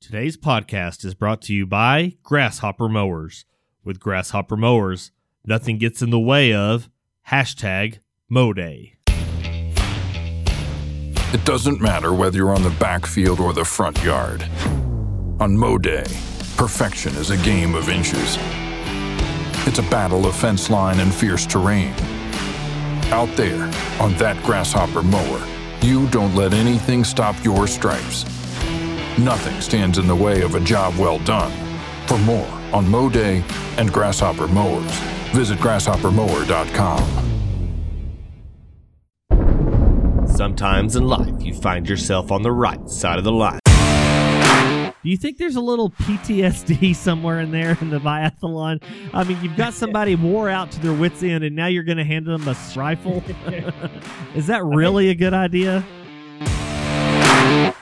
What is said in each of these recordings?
Today's podcast is brought to you by Grasshopper Mowers. With Grasshopper Mowers, nothing gets in the way of hashtag mow day. It doesn't matter whether you're on the backfield or the front yard. On mow day, perfection is a game of inches. It's a battle of fence line and fierce terrain. Out there, on that grasshopper mower, you don't let anything stop your stripes. Nothing stands in the way of a job well done. For more on mow day and grasshopper mowers, visit grasshoppermower.com. Sometimes in life, you find yourself on the right side of the line. Do you think there's a little PTSD somewhere in there in the biathlon? I mean, you've got somebody wore out to their wits' end, and now you're going to hand them a rifle. Is that really a good idea?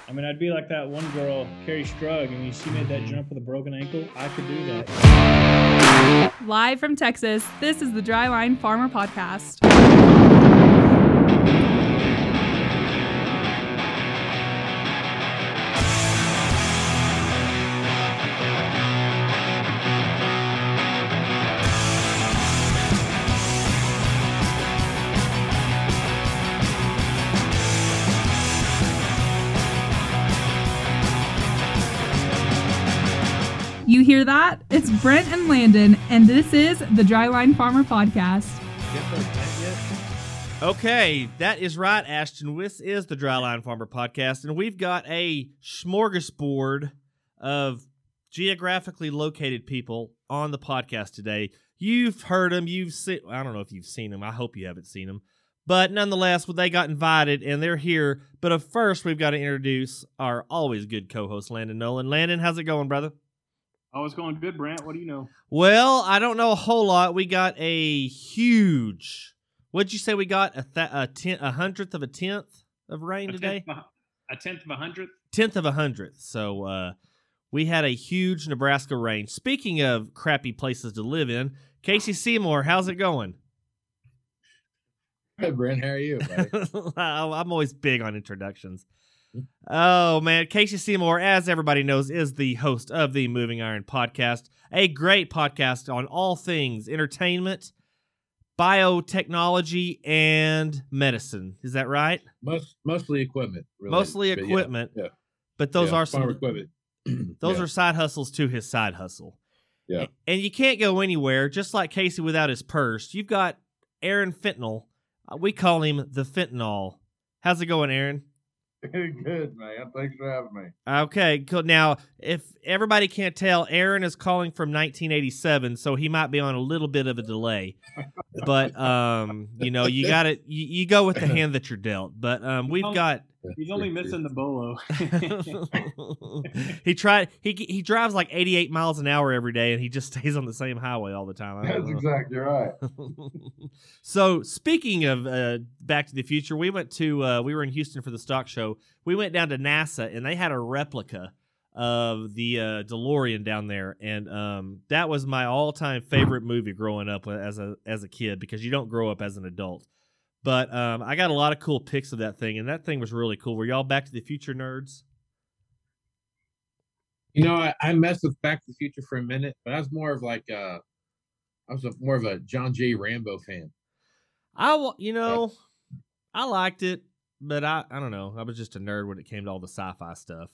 I mean, I'd be like that one girl, Kerri Strug. I mean, she made that mm-hmm. jump with a broken ankle. I could do that. Live from Texas, this is the Dryline Farmer Podcast. Hear that? It's Brent and Landon, and this is the Dryline Farmer Podcast. Okay, that is right, Ashton. This is the Dryline Farmer Podcast, and we've got a smorgasbord of geographically located people on the podcast today. You've heard them, you've seen, I don't know if you've seen them, I hope you haven't seen them, but nonetheless, they got invited and they're here. But of first, we've got to introduce our always good co host, Landon Nolan. Landon, how's it going, brother? Oh, it's going good, Brent. What do you know? Well, I don't know a whole lot. We got a huge. What'd you say we got? A th- a, ten- a hundredth of a tenth of rain A today. tenth of a- a tenth of a hundredth. Tenth of a hundredth. So uh, we had a huge Nebraska rain. Speaking of crappy places to live in, Casey Seymour, how's it going? Hey, Brent, how are you? buddy? I'm always big on introductions. Oh man, Casey Seymour, as everybody knows, is the host of the Moving Iron podcast, a great podcast on all things entertainment, biotechnology, and medicine. Is that right? Most, mostly equipment. Mostly but yeah, equipment. Yeah, But those yeah, are some equipment. those Yeah, are side hustles to his side hustle. Yeah. And you can't go anywhere, just like Casey without his purse. You've got Aaron Fentanyl. Uh, We call him the fentanyl. How's it going, Aaron? good, man. Thanks for having me. Okay, cool. Now, if everybody can't tell, Aaron is calling from 1987, so he might be on a little bit of a delay. But um, you know, you got to you, you go with the hand that you're dealt. But um, we've got He's only missing the bolo. he tried he he drives like 88 miles an hour every day, and he just stays on the same highway all the time. That's know. exactly right. so speaking of uh, Back to the Future, we went to uh, we were in Houston for the stock show. We went down to NASA and they had a replica of the uh, DeLorean down there, and um, that was my all time favorite movie growing up as a as a kid because you don't grow up as an adult. But um, I got a lot of cool pics of that thing, and that thing was really cool. Were y'all Back to the Future nerds? You know, I, I messed with Back to the Future for a minute, but I was more of like uh I was a, more of a John J. Rambo fan. I wa- you know I liked it, but I I don't know. I was just a nerd when it came to all the sci-fi stuff.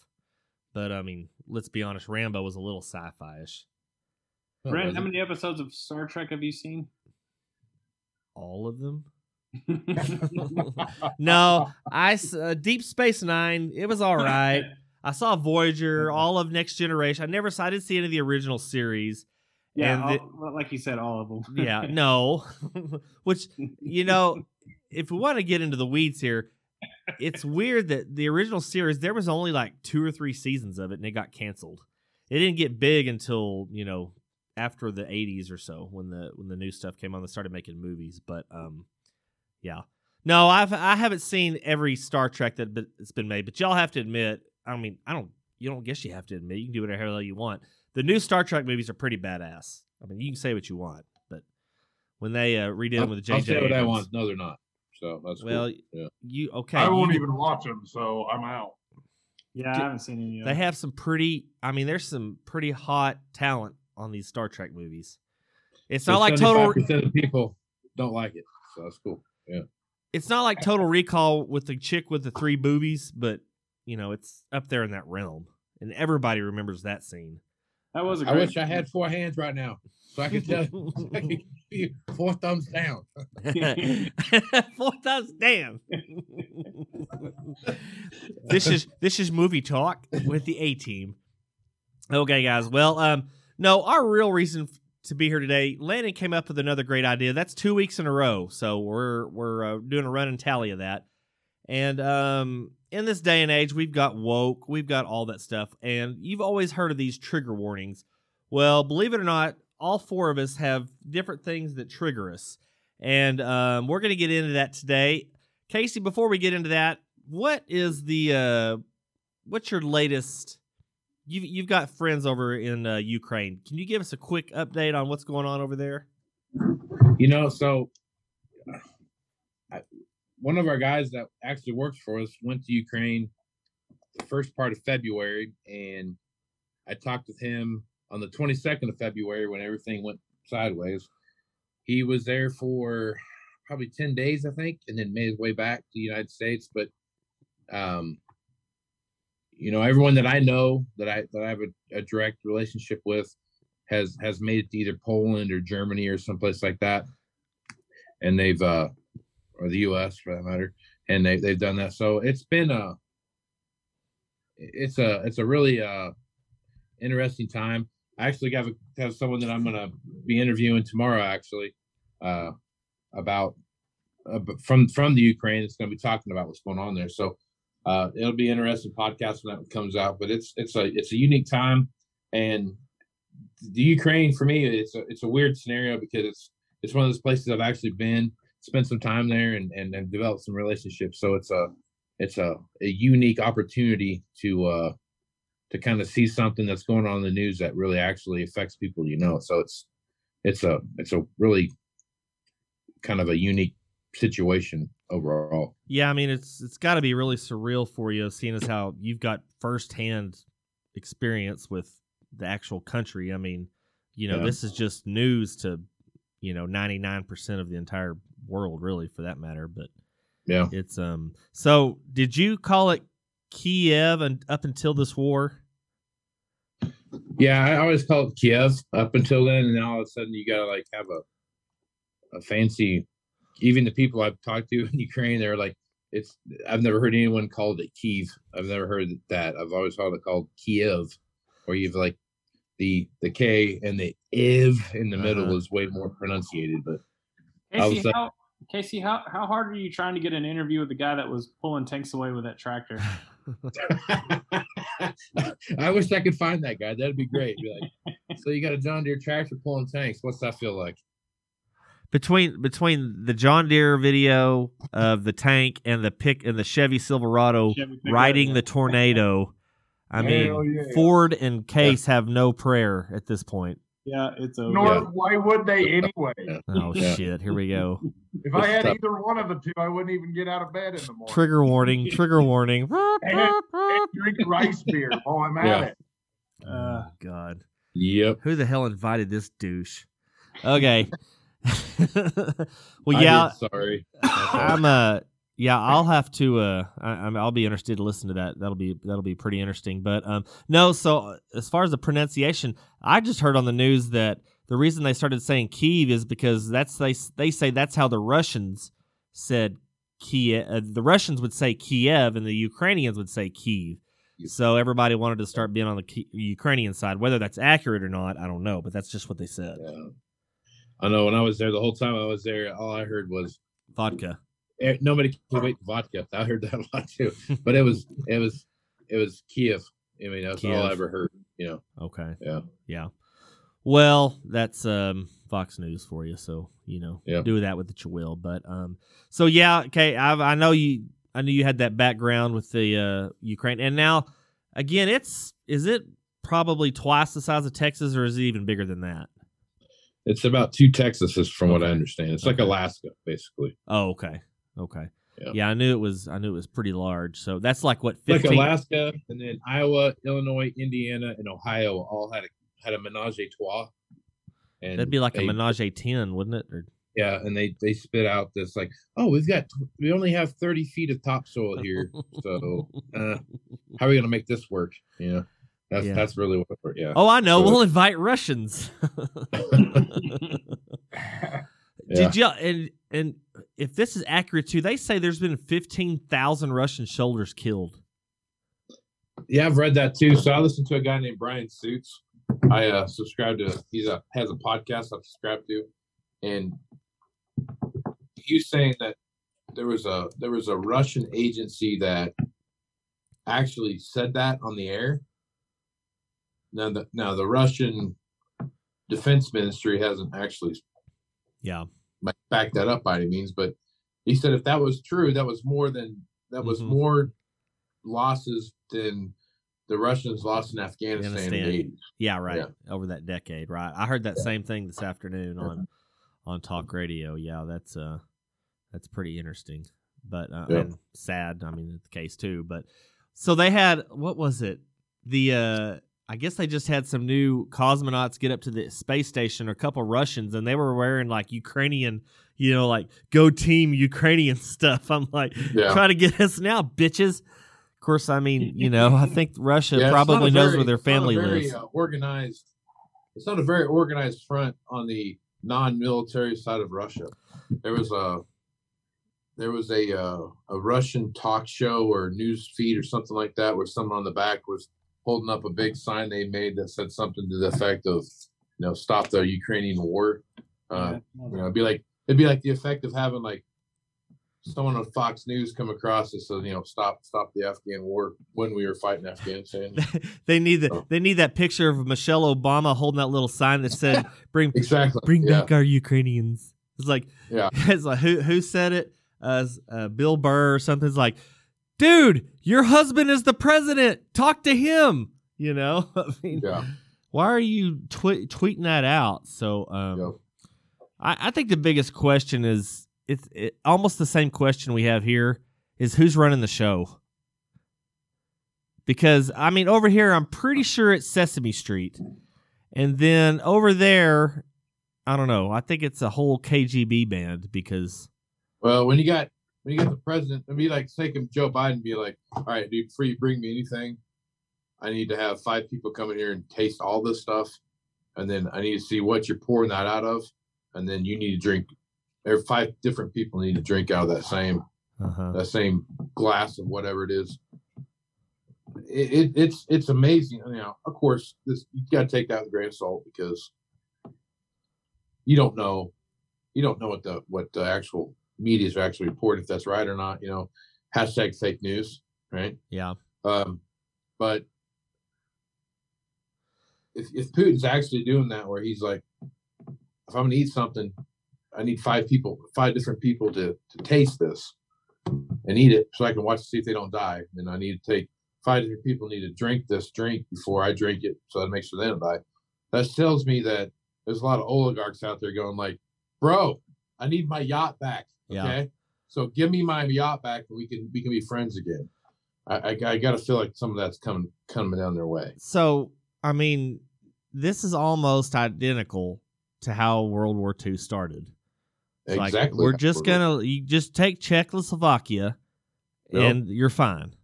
But I mean, let's be honest, Rambo was a little sci-fi-ish. Oh, Brent, how many episodes of Star Trek have you seen? All of them? No, I uh, Deep Space Nine. It was all right. I saw Voyager, all of Next Generation. I never saw. I didn't see any of the original series. Yeah, And all, the- like you said, all of them. Yeah, no. Which you know, if we want to get into the weeds here, it's weird that the original series there was only like two or three seasons of it, and it got canceled. It didn't get big until you know after the '80s or so when the when the new stuff came on. They started making movies, but um, yeah. No, I've I haven't seen every Star Trek that has been made, but y'all have to admit. I mean, I don't. You don't guess you have to admit. You can do whatever the hell you want. The new Star Trek movies are pretty badass. I mean, you can say what you want, but when they uh, redid them I'll, with I'll J.J. say what I want. No, they're not. So that's Well, cool. Yeah. you okay? I won't you- even watch them, so I'm out. Yeah, I haven't seen any of They have some pretty. I mean, there's some pretty hot talent on these Star Trek movies. It's not like Total. percent of people don't like it, so that's cool. Yeah, It's not like Total Recall with the chick with the three boobies, but you know, it's up there in that realm, and everybody remembers that scene. That was a I great. I wish I had four hands right now, so I could tell I could you four thumbs down. Four thumbs down. this is this is movie talk with the A team. Okay, guys. Well, um, no, our real reason f- to be here today, Landon came up with another great idea. That's two weeks in a row, so we're we're uh, doing a run and tally of that. And um, in this day and age, we've got woke, we've got all that stuff, and you've always heard of these trigger warnings. Well, believe it or not, all four of us have different things that trigger us, and um, we're going to get into that today. Casey, before we get into that, what is the uh, what's your latest? You've you've got friends over in uh, Ukraine. Can you give us a quick update on what's going on over there? You know, so I, one of our guys that actually works for us went to Ukraine the first part of February, and I talked with him on the 22nd of February when everything went sideways. He was there for probably 10 days, I think, and then made his way back to the United States. But, um, you know, everyone that I know that I that I have a, a direct relationship with has has made it to either Poland or Germany or someplace like that, and they've uh, or the U.S. for that matter, and they they've done that. So it's been a it's a it's a really uh interesting time. I actually got to have someone that I'm gonna be interviewing tomorrow actually uh about uh, from from the Ukraine. It's gonna be talking about what's going on there. So uh it'll be interesting podcast when that comes out. But it's it's a it's a unique time and the Ukraine for me it's a it's a weird scenario because it's it's one of those places I've actually been, spent some time there and and, and developed some relationships. So it's a it's a, a unique opportunity to uh to kind of see something that's going on in the news that really actually affects people you know. So it's it's a it's a really kind of a unique situation overall. Yeah, I mean it's it's got to be really surreal for you, seeing as how you've got firsthand experience with the actual country. I mean, you know, Yeah. this is just news to you know ninety nine percent of the entire world, really, for that matter. But Yeah. it's um. So, did you call it Kiev and up until this war? Yeah, I always call it Kiev up until then, and now all of a sudden you gotta like have a a fancy. Even the people I've talked to in Ukraine, they're like, it's. I've never heard anyone called it Kiev. I've never heard that. I've always heard it called Kiev, where you've like the the K and the iv in the middle Uh-huh. is way more pronunciated. But I Casey, was, uh, how, Casey, how how hard are you trying to get an interview with the guy that was pulling tanks away with that tractor? I wish I could find that guy. That'd be great. Be like, so you got a John Deere tractor pulling tanks. What's that feel like? Between between the John Deere video of the tank and the pick and the Chevy Silverado Chevy riding yeah. the tornado. I mean, Hell yeah. Ford and Case have no prayer at this point. Yeah, it's over. Nor Yeah. why would they anyway? Oh Yeah. shit! Here we go. If I had either one of the two, I wouldn't even get out of bed in the morning. Trigger warning! Trigger warning! And drink rice beer while I'm at Yeah. it. Uh, oh God! Yep. Who the hell invited this douche? Okay. well, yeah, did, sorry. I'm uh yeah, I'll have to uh I, I'm I'll be interested to listen to that. That'll be that'll be pretty interesting. But um no, so uh, as far as the pronunciation, I just heard on the news that the reason they started saying Kiev is because that's they they say that's how the Russians said Kiev. Uh, the Russians would say Kiev and the Ukrainians would say Kiev. So everybody wanted to start being on the Ki- Ukrainian side. Whether that's accurate or not, I don't know, but that's just what they said. Yeah. I know when I was there, the whole time I was there, all I heard was Vodka. eh, nobody can wait for vodka. I heard that a lot too. But it was it was it was Kiev. I mean, that's all I ever heard. You know. Okay. Yeah. Yeah. Well, that's um Fox News for you, so you know, Yeah. do that with what you will. But um, so yeah, okay. I've, I know you. I knew you had that background with the uh, Ukraine, and now again, it's is it probably twice the size of Texas, or is it even bigger than that? It's about two Texases from what I understand. It's like Alaska, basically. Oh, okay, okay. Yeah, I knew it was. I knew it was pretty large. So that's like what like. Alaska, and then Iowa, Illinois, Indiana, and Ohio all had a had a menage a trois. And That'd be like they- a menage a ten, wouldn't it? Or Yeah, and they they spit out this like, oh, we've got we only have thirty feet of topsoil here, so uh, how are we gonna make this work? You know, that's Yeah. that's really what. We're- Yeah. oh, I know. So- We'll invite Russians. Did you and and if this is accurate too, they say there's been fifteen thousand Russian soldiers killed. Yeah, I've read that too. So I listened to a guy named Brian Suits. I uh subscribe to he's a has a podcast I subscribe to, and he was saying that there was a there was a Russian agency that actually said that on the air. Now the now the Russian defense ministry hasn't actually Yeah, like, back that up by any means, but he said if that was true, that was more than that was Mhm. more losses than the Russians lost in Afghanistan. in Afghanistan. 80s. yeah, right. Yeah. Over that decade, right? I heard that same thing this afternoon on on talk radio. Yeah, that's uh that's pretty interesting, but uh, Yeah. and sad. I mean, the case too. But so they had what was it? The uh I guess they just had some new cosmonauts get up to the space station, or a couple Russians, and they were wearing like Ukrainian, you know, like "Go Team Ukrainian" stuff. I'm like, Yeah. try to get us now, bitches. Of course, I mean, you know, I think Russia Yeah, probably knows very- where their it's not a family very, lives. uh, organized. It's not a very organized front on the non-military side of Russia. There was a there was a uh, a Russian talk show or news feed or something like that where someone on the back was holding up a big sign they made that said something to the effect of you know stop the Ukrainian war. Uh, you know, it'd be like it'd be like the effect of having like someone on Fox News come across and says, you know, stop stop the Afghan war when we were fighting Afghanistan. they need the, Oh. they need that picture of Michelle Obama holding that little sign that said "Bring Exactly. bring yeah. back our Ukrainians." It's like Yeah. it's like who who said it? Uh, uh, Bill Burr or something. It's like, dude, your husband is the president. Talk to him. You know, I mean, Yeah. why are you twe- tweeting that out? So, um. I, I think the biggest question is it's it, almost the same question we have here is who's running the show. Because I mean, over here, I'm pretty sure it's Sesame Street, and then over there, I don't know. I think it's a whole KGB band because Well, when you got when you get the president, it'd be like taking Joe Biden, be like, all right, dude, before you bring me anything, I need to have five people come in here and taste all this stuff, and then I need to see what you're pouring that out of, and then you need to drink. There five different people need to drink out of that same uh-huh. that same glass of whatever it is. It, it it's it's amazing. You know, of course, this you got to take that with a grain of salt because you don't know, you don't know what the what the actual media is actually reporting if that's right or not. You know, hashtag fake news, right? yeah, Um, but if if Putin's actually doing that, where he's like, if I'm gonna eat something, I need five people, five different people to to taste this and eat it, so I can watch to see if they don't die. And I need to take five different people need to drink this drink before I drink it, so that makes sure they don't die. That tells me that there's a lot of oligarchs out there going like, bro, I need my yacht back. Yeah. Okay. So give me my yacht back and we can we can be friends again. I, I, I got to feel like some of that's coming coming down their way. So, I mean, this is almost identical to how World War II started. It's like, exactly. we're just gonna you just take Czechoslovakia, Yep. and you're fine.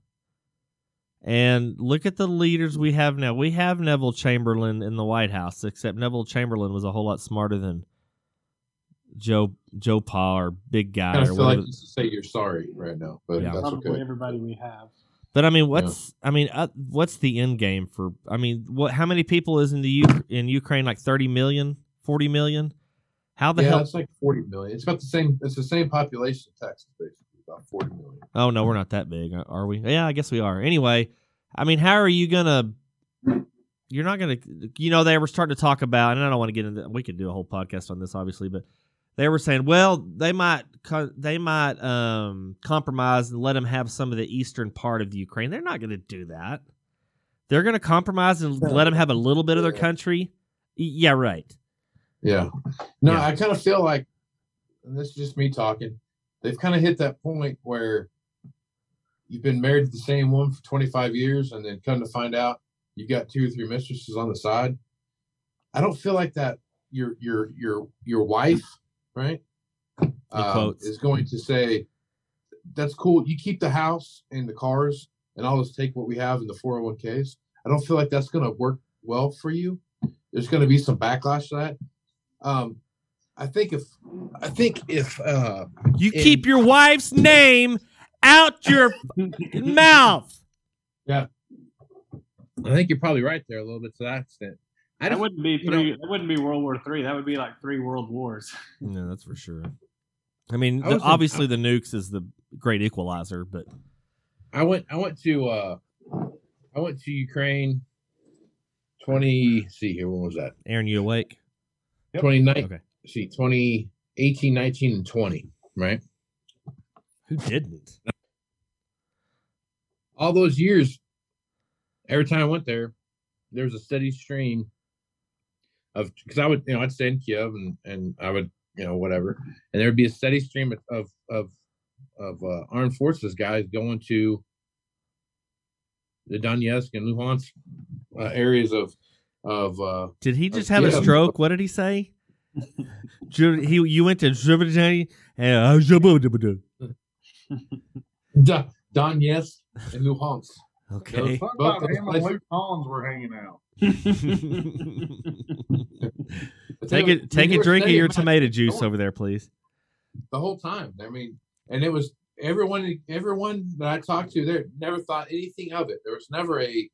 And look at the leaders we have now. We have Neville Chamberlain in the White House, except Neville Chamberlain was a whole lot smarter than Joe Joe Pa or Big Guy kind or of feel like whatever. you say you're sorry right now, but Yeah. that's Probably okay. everybody we have. But I mean, what's I mean, uh, what's the end game for? I mean, what? How many people is in the U- in Ukraine? Like 30 million, 40 million? How the yeah, hell? it's like 40 million. It's about the same. It's the same population of Texas, basically, about 40 million. Oh no, we're not that big, are we? Yeah, I guess we are. Anyway, I mean, how are you gonna? You're not gonna. You know, they were starting to talk about, and I don't want to get into. We could do a whole podcast on this, obviously, but they were saying, well, they might, they might um, compromise and let them have some of the eastern part of the Ukraine. They're not going to do that. They're going to compromise and let them have a little bit of their country. Yeah, right. Yeah. No, Yeah. I kind of feel like, and this is just me talking. they've kind of hit that point where you've been married to the same woman for 25 years and then come to find out you've got two or three mistresses on the side. I don't feel like that your your your your wife, right? Um, is going to say, That's cool. You keep the house and the cars, and I'll just take what we have in the 401ks. I don't feel like that's gonna work well for you. There's gonna be some backlash to that. Um I think if I think if uh You And- keep your wife's name out your mouth. Yeah. I think you're probably right there a little bit to that extent. I That wouldn't be you three. that wouldn't be World War Three. That would be like three world wars. No, that's for sure. I mean, I the- was in- obviously the nukes is the great equalizer, but I went I went to uh I went to Ukraine 20 see here when was that? Aaron, you awake? Yep. 29 Okay. see 2018 19 and 20 right Who didn't? all those years every time i went there there was a steady stream of because i would you know i'd stay in kiev and and i would you know whatever and there would be a steady stream of of of, of uh, armed forces guys going to the donetsk and luhansk uh, areas of of uh Did he just have a stroke? What did he say? He you went to Germany and uh, Da- donetsk and luhansk okay. Talk Both about those him and places- Luke Collins were hanging out. Take it. Take a drink of your tomato juice going. over there, please. the whole time. I mean, and it was everyone everyone that I talked to there never thought anything of it. There was never a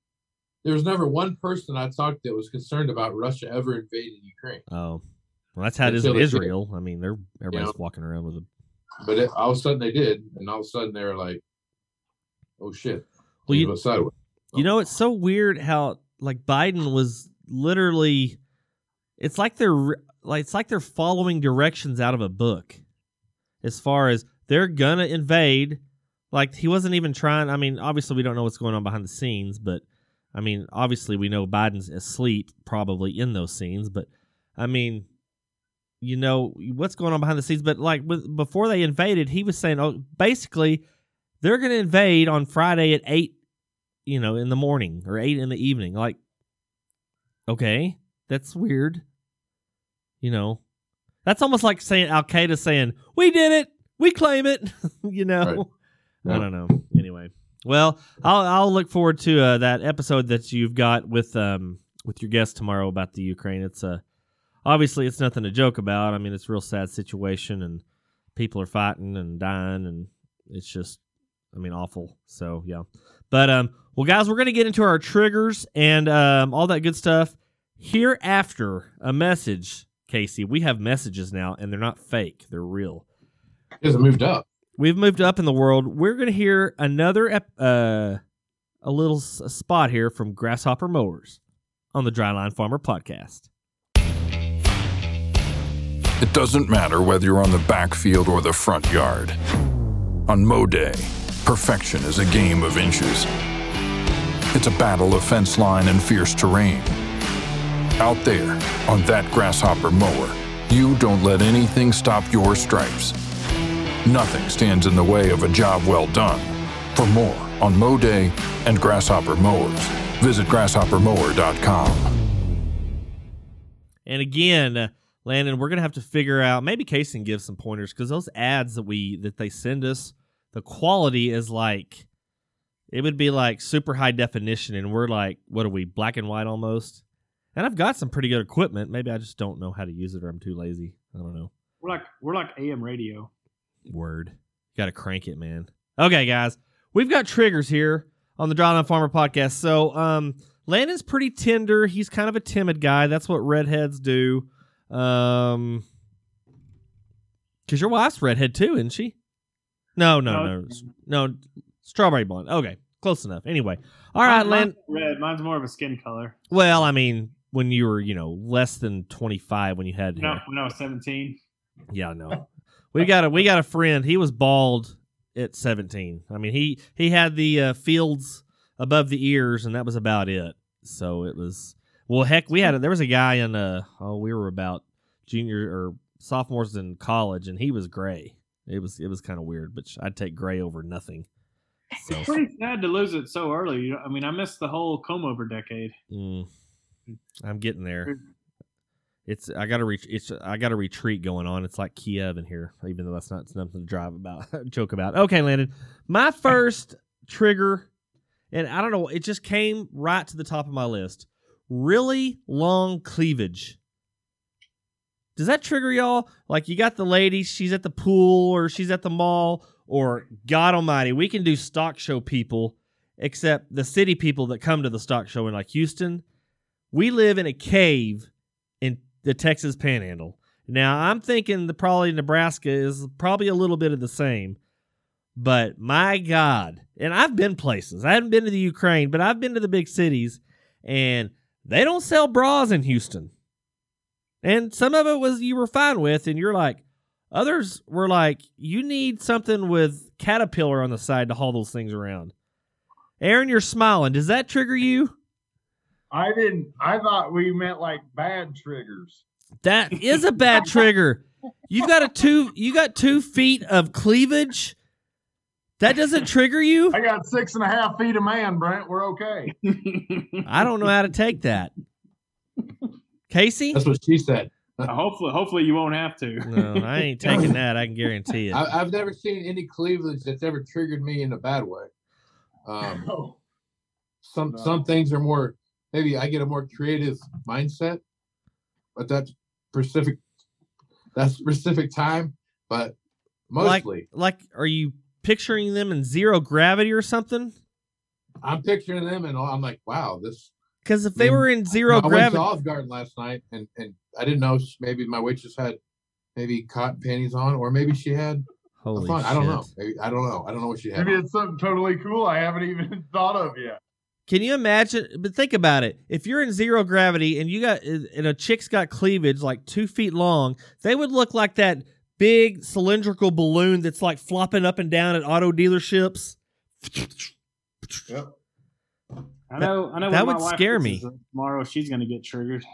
there was never one person I talked to that was concerned about Russia ever invading Ukraine. Oh, well, that's how it is in did. Israel. I mean, they're everybody's know? walking around with a. But it, all of a sudden they did, and all of a sudden they were like, "Oh shit!" Well, you- sideways. You know, it's so weird how like Biden was literally. It's like they're like it's like they're following directions out of a book, as far as they're gonna invade. Like he wasn't even trying. I mean, obviously we don't know what's going on behind the scenes, but I mean, obviously we know Biden's asleep probably in those scenes. But I mean, you know what's going on behind the scenes. But like with, before they invaded, he was saying, oh, basically they're gonna invade on Friday at eight you know, in the morning or eight in the evening. Like, okay, that's weird. You know, that's almost like saying Al Qaeda saying, "We did it, we claim it." you know, Right. I don't know. Anyway, well, I'll I'll look forward to uh, that episode that you've got with um with your guest tomorrow about the Ukraine. It's uh obviously it's nothing to joke about. I mean, it's a real sad situation and people are fighting and dying and it's just I mean awful. So yeah. But um well guys, we're gonna get into our triggers and um all that good stuff. Hereafter, a message, Casey. We have messages now and they're not fake, they're real. Because it moved up. We've moved up in the world. We're going to hear another ep- uh, a little s- spot here from Grasshopper Mowers on the Dryline Farmer podcast. It doesn't matter whether you're on the backfield or the front yard. On Mow Day, perfection is a game of inches. It's a battle of fence line and fierce terrain. Out there, on that grasshopper mower, you don't let anything stop your stripes. Nothing stands in the way of a job well done. For more on Mow Day and Grasshopper Mowers, visit grasshoppermower.com. And again, uh, Landon, we're to have to figure out. Maybe Casey can give some pointers because those ads that we that they send us, the quality is like it would be like super high definition, and we're like, what are we, black and white almost? And I've got some pretty good equipment. Maybe I just don't know how to use it, or I'm too lazy. I don't know. We're like we're like AM radio. Word. Got to crank it, man. Okay, guys. We've got triggers here on the Drawdown Farmer podcast. So, um, Landon's pretty tender. He's kind of a timid guy. That's what redheads do. Um, because your wife's redhead too, isn't she? No, no, no, No. no. Strawberry blonde. Okay, close enough. Anyway, all right, Mine- Land. Red. Mine's more of a skin color. Well, I mean, when you were, you know, less than twenty five when you had No, hair. when I was seventeen. Yeah, no. we got a we got a friend. He was bald at 17. I mean, he he had the uh, fields above the ears, and that was about it. So it was well, heck, we had a, there was a guy in uh oh we were about junior or sophomores in college, and he was gray. It was it was kind of weird, but I'd take Gray over nothing. So It's pretty sad to lose it so early. You know, I mean, I missed the whole comb over decade. mm, I'm getting there. It's I got to reach. It's I got a retreat going on. It's like Kiev in here, even though that's not something to drive about, joke about. Okay, Landon, my first trigger, and I don't know, it just came right to the top of my list. Really long cleavage. Does that trigger y'all? Like you got the lady, she's at the pool or she's at the mall, or God Almighty, we can do stock show people, except the city people that come to the stock show in like Houston. We live in a cave in the Texas Panhandle. Now I'm thinking the probably Nebraska is probably a little bit of the same, but my God, and I've been places. I haven't been to the Ukraine, but I've been to the big cities, and they don't sell bras in Houston. And some of it was you were fine with, and you're like, others were like, you need something with caterpillar on the side to haul those things around. Aaron, you're smiling. Does that trigger you? I didn't. I thought we meant like bad triggers. That is a bad trigger. You've got a two. You got two feet of cleavage. That doesn't trigger you. I got six and a half feet of man, Brent. We're okay. I don't know how to take that. Casey, That's what she said. hopefully, hopefully you won't have to. no, I ain't taking that. I can guarantee it. I, I've never seen any cleavage that's ever triggered me in a bad way. Um, Oh, some No. some things are more maybe I get a more creative mindset, but that's specific. That's specific time, but mostly Like, are you picturing them in zero gravity or something? I'm picturing them and I'm like, wow, this. Because if they Man, were in zero I went gravity, to Olive Garden last night and and I didn't know maybe my waitress had maybe cotton panties on or maybe she had. holy thong. shit! I don't know. Maybe I don't know. I don't know what she had. maybe on. it's something totally cool I haven't even thought of yet. Can you imagine? But think about it. If you're in zero gravity and you got and a chick's got cleavage like two feet long, they would look like that big cylindrical balloon that's like flopping up and down at auto dealerships. Yep. I know. I know. that would scare me. Tomorrow, she's going to get triggered.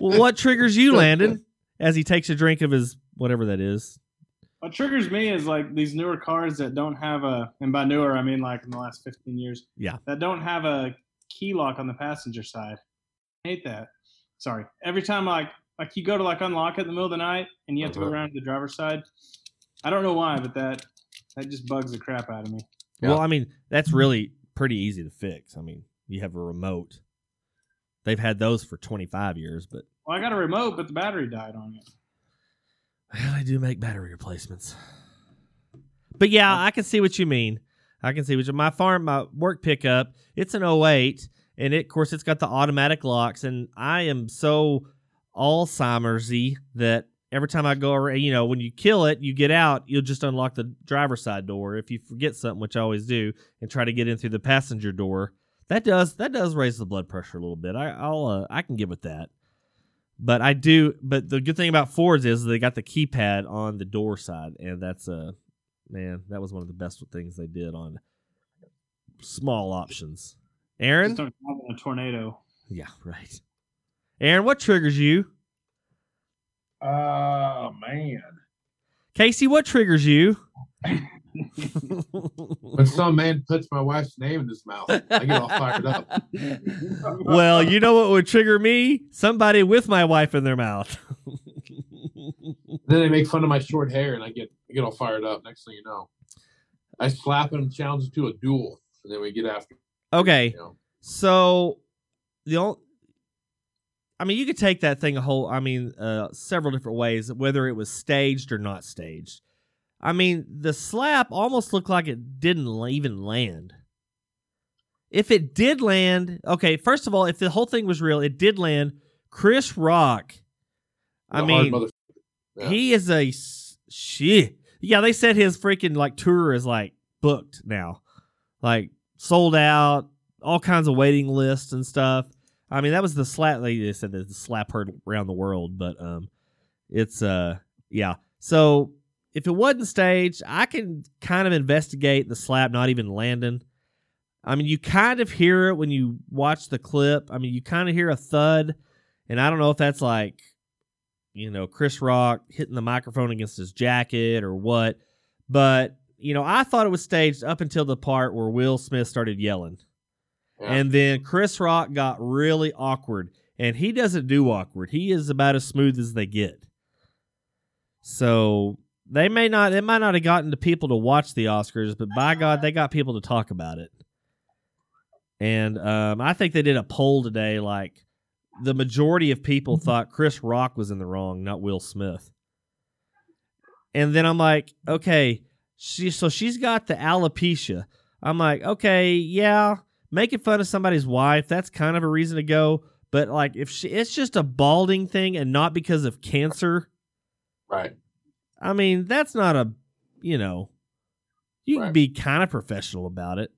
well, what triggers you, Landon, as he takes a drink of his whatever that is? What triggers me is like these newer cars that don't have a, and by newer I mean like in the last 15 years. Yeah. That don't have a key lock on the passenger side. I hate that. Sorry. Every time like like you go to like unlock it in the middle of the night and you have to go Uh-huh. around to the driver's side. I don't know why, but that that just bugs the crap out of me. Yeah. Well, I mean, that's really pretty easy to fix. I mean, you have a remote. They've had those for 25 years, but Well, I got a remote, but the battery died on it. Well, I do make battery replacements. But yeah, I can see what you mean. I can see what you, my farm, my work pickup. It's an 08, and it, of course, it's got the automatic locks. And I am so Alzheimer's-y that every time I go, around, you know, when you kill it, you get out, you'll just unlock the driver's side door. If you forget something, which I always do, and try to get in through the passenger door, that does that does raise the blood pressure a little bit. I, I'll uh, I can get with that. But I do. But the good thing about Fords is they got the keypad on the door side, and that's uh man, that was one of the best things they did on small options. Aaron, Just don't drive in a tornado. yeah, right. Aaron, what triggers you? Oh man. Casey, what triggers you? When some man puts my wife's name in his mouth, I get all fired up. well, you know what would trigger me? Somebody with my wife in their mouth. Then they make fun of my short hair, and I get I get all fired up. Next thing you know, I slap him, challenge him to a duel, and then we get after. okay. You know, So the only, I mean, you could take that thing a whole. I mean, uh, several different ways, whether it was staged or not staged. I mean, the slap almost looked like it didn't even land. If it did land, okay. First of all, if the whole thing was real, it did land. Chris Rock. I the mean, Yeah. he is a shit. Yeah, they said his freaking like tour is like booked now, like sold out, all kinds of waiting lists and stuff. I mean, that was the slap. They they said that the slap heard around the world, but um, it's uh, yeah. So if it wasn't staged, I can kind of investigate the slap not even landing. I mean, you kind of hear it when you watch the clip. I mean, you kind of hear a thud, and I don't know if that's like you know, Chris Rock hitting the microphone against his jacket or what. But, you know, I thought it was staged up until the part where Will Smith started yelling. Yeah. And then Chris Rock got really awkward. And he doesn't do awkward. He is about as smooth as they get. So they may not it might not have gotten to people to watch the Oscars, but by God, they got people to talk about it. And um, I think they did a poll today, like the majority of people thought Chris Rock was in the wrong, not Will Smith. And then I'm like, okay, she so she's got the alopecia. I'm like, okay, yeah, making fun of somebody's wife, that's kind of a reason to go. But like, if she, it's just a balding thing and not because of cancer, Right. I mean, that's not a, you know, you can be kind of professional about it.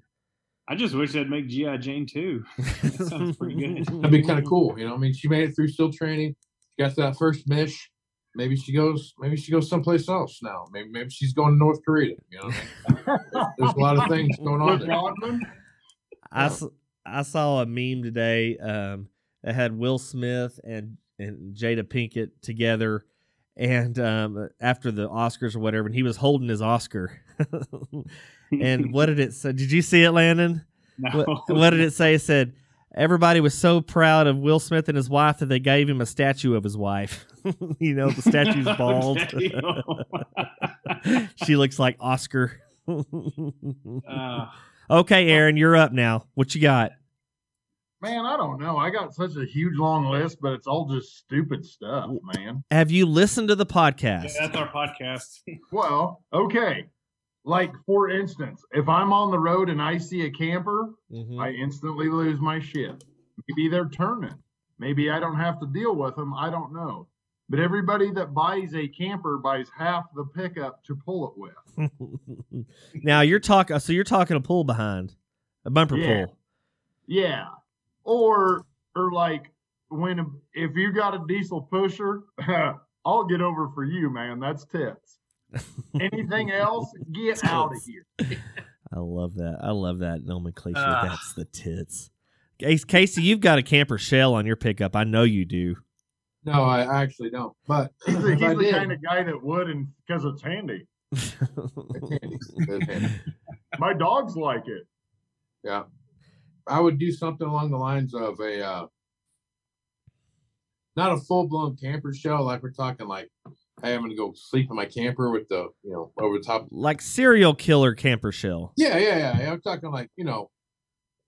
I just wish they'd make GI Jane too. That sounds pretty good. That'd be kind of cool. You know, I mean, she made it through still training. She got that first mish. Maybe she goes. Maybe she goes someplace else now. Maybe maybe she's going to North Korea. You know, I mean? there's, there's a lot of things going on. With There. Rodman? I, s- I saw a meme today um, that had Will Smith and, and Jada Pinkett together, and um, after the Oscars or whatever, and he was holding his Oscar. and what did it say? Did you see it, Landon? No. What, what did it say? It said everybody was so proud of Will Smith and his wife that they gave him a statue of his wife. you know, the statue's bald. She looks like Oscar. Uh, okay, Aaron, you're up now. What you got? Man, I don't know. I got such a huge long list, but it's all just stupid stuff, man. Have you listened to the podcast? yeah, that's our podcast. Well, okay. Like for instance, if I'm on the road and I see a camper, Mhm. I instantly lose my shit. Maybe they're turning. Maybe I don't have to deal with them. I don't know. But everybody that buys a camper buys half the pickup to pull it with. now you're talking. So you're talking a pull behind, a bumper Yeah. pull. Yeah. Or or like when if you got a diesel pusher, I'll get over for you, man. That's tits. Anything else, get out of here. I love that. I love that nomenclature. Ah. That's the tits. Casey, you've got a camper shell on your pickup. I know you do. No, I I actually don't. But He's the, he's the did, kind of guy that would, and because it's handy. it's handy. It's handy. My dogs like it. Yeah. I would do something along the lines of a uh not a full blown camper shell, like we're talking like, hey, I'm gonna go sleep in my camper with the you know over the top. like serial killer camper shell. Yeah, yeah, yeah. yeah. I'm talking like, you know,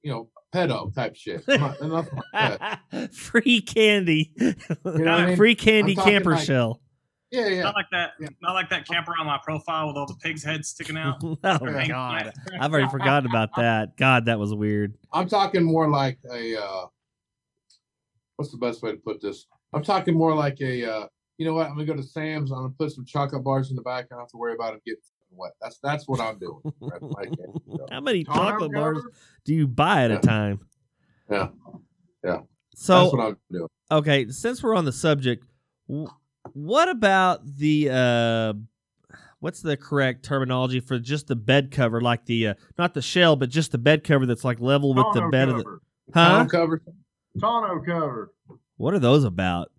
you know, pedo type shit. I'm not- Nothing. Free candy. You know what I mean? Free candy camper like- shell. Yeah, yeah. Not like that. Yeah. Not like that camper on my profile with all the pigs' heads sticking out. oh Yeah. God, I've already forgotten about that. God, that was weird. I'm talking more like a uh what's the best way to put this? I'm talking more like a uh you know what, I'm gonna go to Sam's, I'm gonna put some chocolate bars in the back, I don't have to worry about it getting wet. That's that's what I'm doing. That's my camper. How many Tonneau chocolate bars cover? do you buy at a time? Yeah. Yeah. So that's what I'm doing. okay, since we're on the subject, what about the uh what's the correct terminology for just the bed cover like the uh, not the shell but just the bed cover that's like level with the Tonneau bed of the cover. Huh? Tonneau cover. Tonneau cover. What are those about?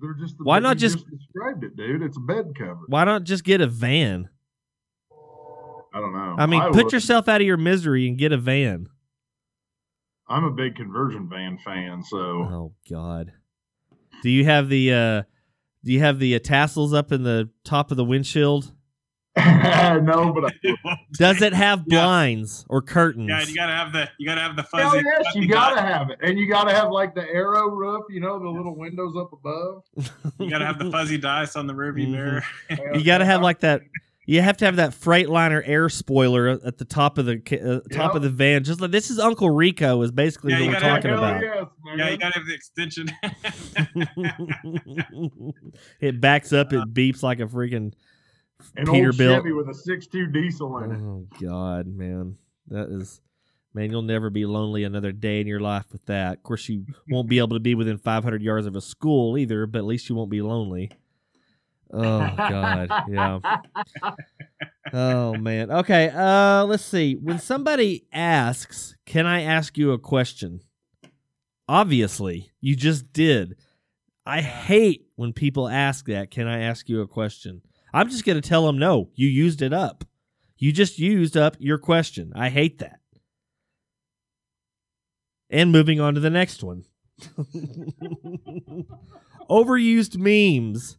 They're just the Why not just- described it, dude? It's a bed cover. Why not just get a van? I don't know. I mean, put would. yourself out of your misery and get a van. I'm a big conversion van fan, so Oh God. Do you have the uh do you have the uh, tassels up in the top of the windshield? no, but I, Does it have Yeah. blinds or curtains? Yeah, you gotta have the you gotta have the fuzzy. hell fuzzy. yes, fuzzy you gotta dot- have it, and you gotta have like the arrow roof, you know, the little windows up above. You gotta have the fuzzy dice on the rearview Mhm. mirror. You got to have like that. You have to have that Freightliner air spoiler at the top of the uh, top Yep. of the van. Just like this is Uncle Rico is basically Yeah, what we're gotta have talking about. yes. Yeah, you gotta have the extension. it backs up. It beeps like a freaking An Peterbilt. old Chevy with a six-two diesel in it. Oh God, man, that is man. You'll never be lonely another day in your life with that. Of course, you won't be able to be within 500 yards of a school either, but at least you won't be lonely. Oh God, yeah. Oh man. Okay. Uh, let's see. When somebody asks, "Can I ask you a question?" Obviously, you just did. I hate when people ask that. Can I ask you a question? I'm just going to tell them no. You used it up. You just used up your question. I hate that. And moving on to the next one. Overused memes.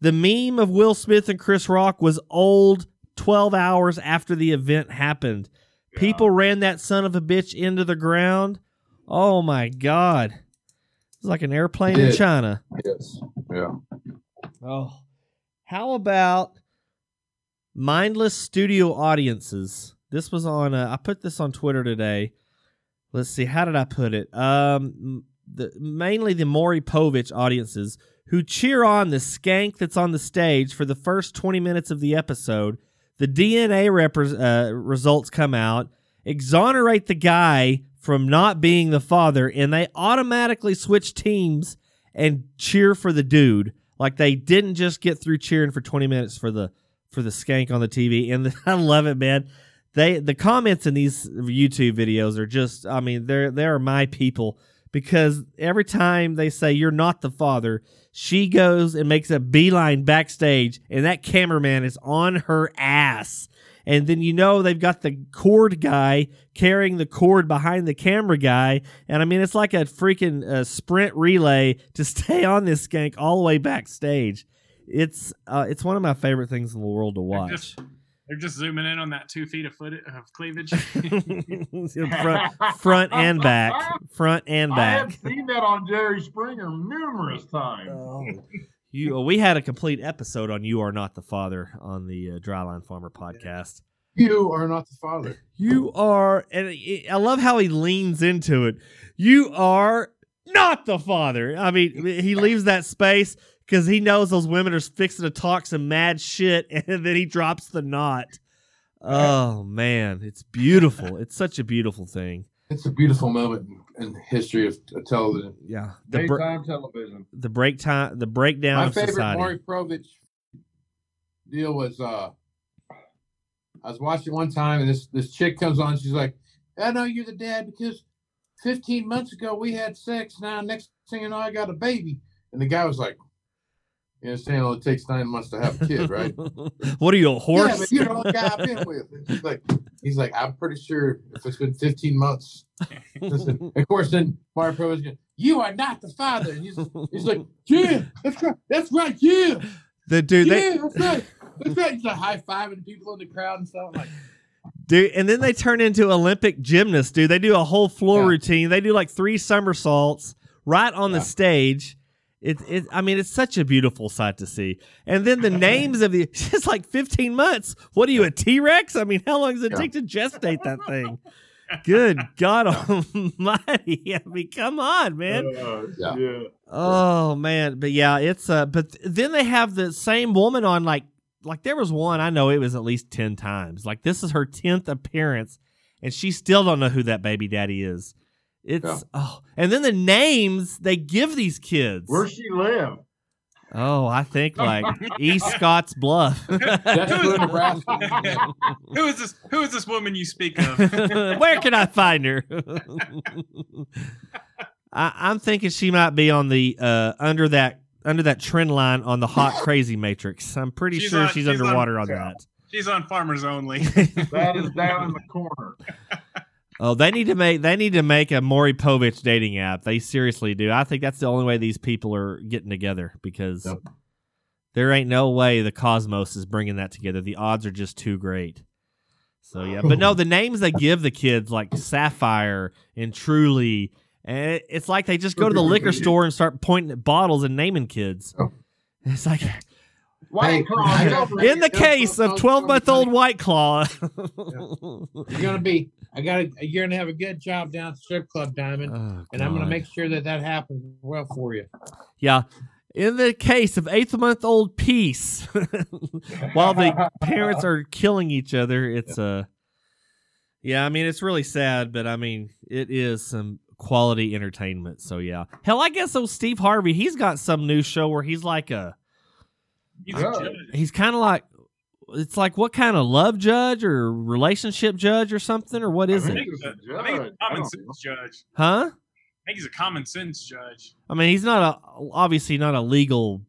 The meme of Will Smith and Chris Rock was old 12 hours after the event happened. People ran that son of a bitch into the ground. Oh my God. It's like an airplane in. China. Yes. Yeah. Oh. How about mindless studio audiences? This was on uh, I put this on Twitter today. Let's see, how did I put it? Um the mainly the Maury Povich audiences who cheer on the skank that's on the stage for the first 20 minutes of the episode. The DNA repres uh, results come out, exonerate the guy from not being the father, and they automatically switch teams and cheer for the dude. Like they didn't just get through cheering for 20 minutes for the for the skank on the TV. And I love it, man. They the comments in these YouTube videos are just I mean, they're they are my people because every time they say you're not the father, she goes and makes a beeline backstage and that cameraman is on her ass. And then you know they've got the cord guy carrying the cord behind the camera guy. And I mean, it's like a freaking uh, sprint relay to stay on this skank all the way backstage. It's uh, it's one of my favorite things in the world to They're watch. just, they're just zooming in on that two feet of foot of cleavage. front, front and back, front and back. I have seen that on Jerry Springer numerous times. Oh. You, we had a complete episode on "You Are Not the Father" on the uh, Dryline Farmer podcast. You are not the father. You are, and I love how he leans into it. You are not the father. I mean, he leaves that space because he knows those women are fixing to talk some mad shit, and then he drops the knot. Oh man, it's beautiful. It's such a beautiful thing. It's a beautiful moment in, history of, television. Yeah, the br- Daytime television. the break time, the breakdown My favorite society. Maury Povich deal was uh I was watching one time and this this chick comes on, she's like, I know you're the dad because 15 months ago we had sex. Now next thing you know, I got a baby. And the guy was like, You understand well, it takes nine months to have a kid, right? what are you, a yeah, horse? but you're the only guy I've been with. He's like, he's like, I'm pretty sure if it's been 15 months. Listen, of course, then Maury Povich goes, You are not the father. And he's, he's like, Yeah, that's right. That's right. Yeah. the dude, yeah, they, that's right. That's right. He's like high fiving people in the crowd and stuff. I'm like, dude, and then they turn into Olympic gymnasts, dude. They do a whole floor Yeah. routine. They do like three somersaults right on the Yeah. stage. It, it, I mean, it's such a beautiful sight to see. And then the names of the, it's like 15 months. What are you, a T Rex? I mean, how long does it Yeah. take to gestate that thing? Good God Almighty! I mean, come on, man. Uh, Yeah. yeah. Oh man, but yeah, it's uh but then they have the same woman on like like there was one I know it was at least 10 times. Like this is her 10th appearance and she still don't know who that baby daddy is. It's Yeah. oh, and then the names they give these kids. Where she live? oh, I think like East Scotts Bluff. That's good, Nebraska. who is this? Who is this woman you speak of? Where can I find her? I, I'm thinking she might be on the uh, under that under that trend line on the hot crazy matrix. I'm pretty She's sure on- she's, she's underwater on, yeah. that. She's on Farmers Only. That is down in the corner. Oh, they need to make they need to make a Maury Povich dating app. They seriously do. I think that's the only way these people are getting together because Yep. there ain't no way the Cosmos is bringing that together. The odds are just too great. So yeah, but no, the names they give the kids like Sapphire and Truly, and it's like they just go to the liquor store and start pointing at bottles and naming kids. Oh. It's like White Claw. I in the case of twelve month old White Claw. You're gonna be. I got. to You're gonna have a good job down at the strip club, Diamond, Oh, and I'm gonna make sure that that happens well for you. Yeah. In the case of eighth month old peace, while the parents are killing each other, it's uh yeah, I mean it's really sad, but I mean it is some quality entertainment. So yeah. Hell, I guess so Steve Harvey, he's got some new show where he's like a He's a he's kinda like it's like what kind of love judge or relationship judge or something or what is I it? I it's think, a I think judge. it's I common sense judge. Huh? I think he's a common sense judge. I mean, he's not a obviously not a legal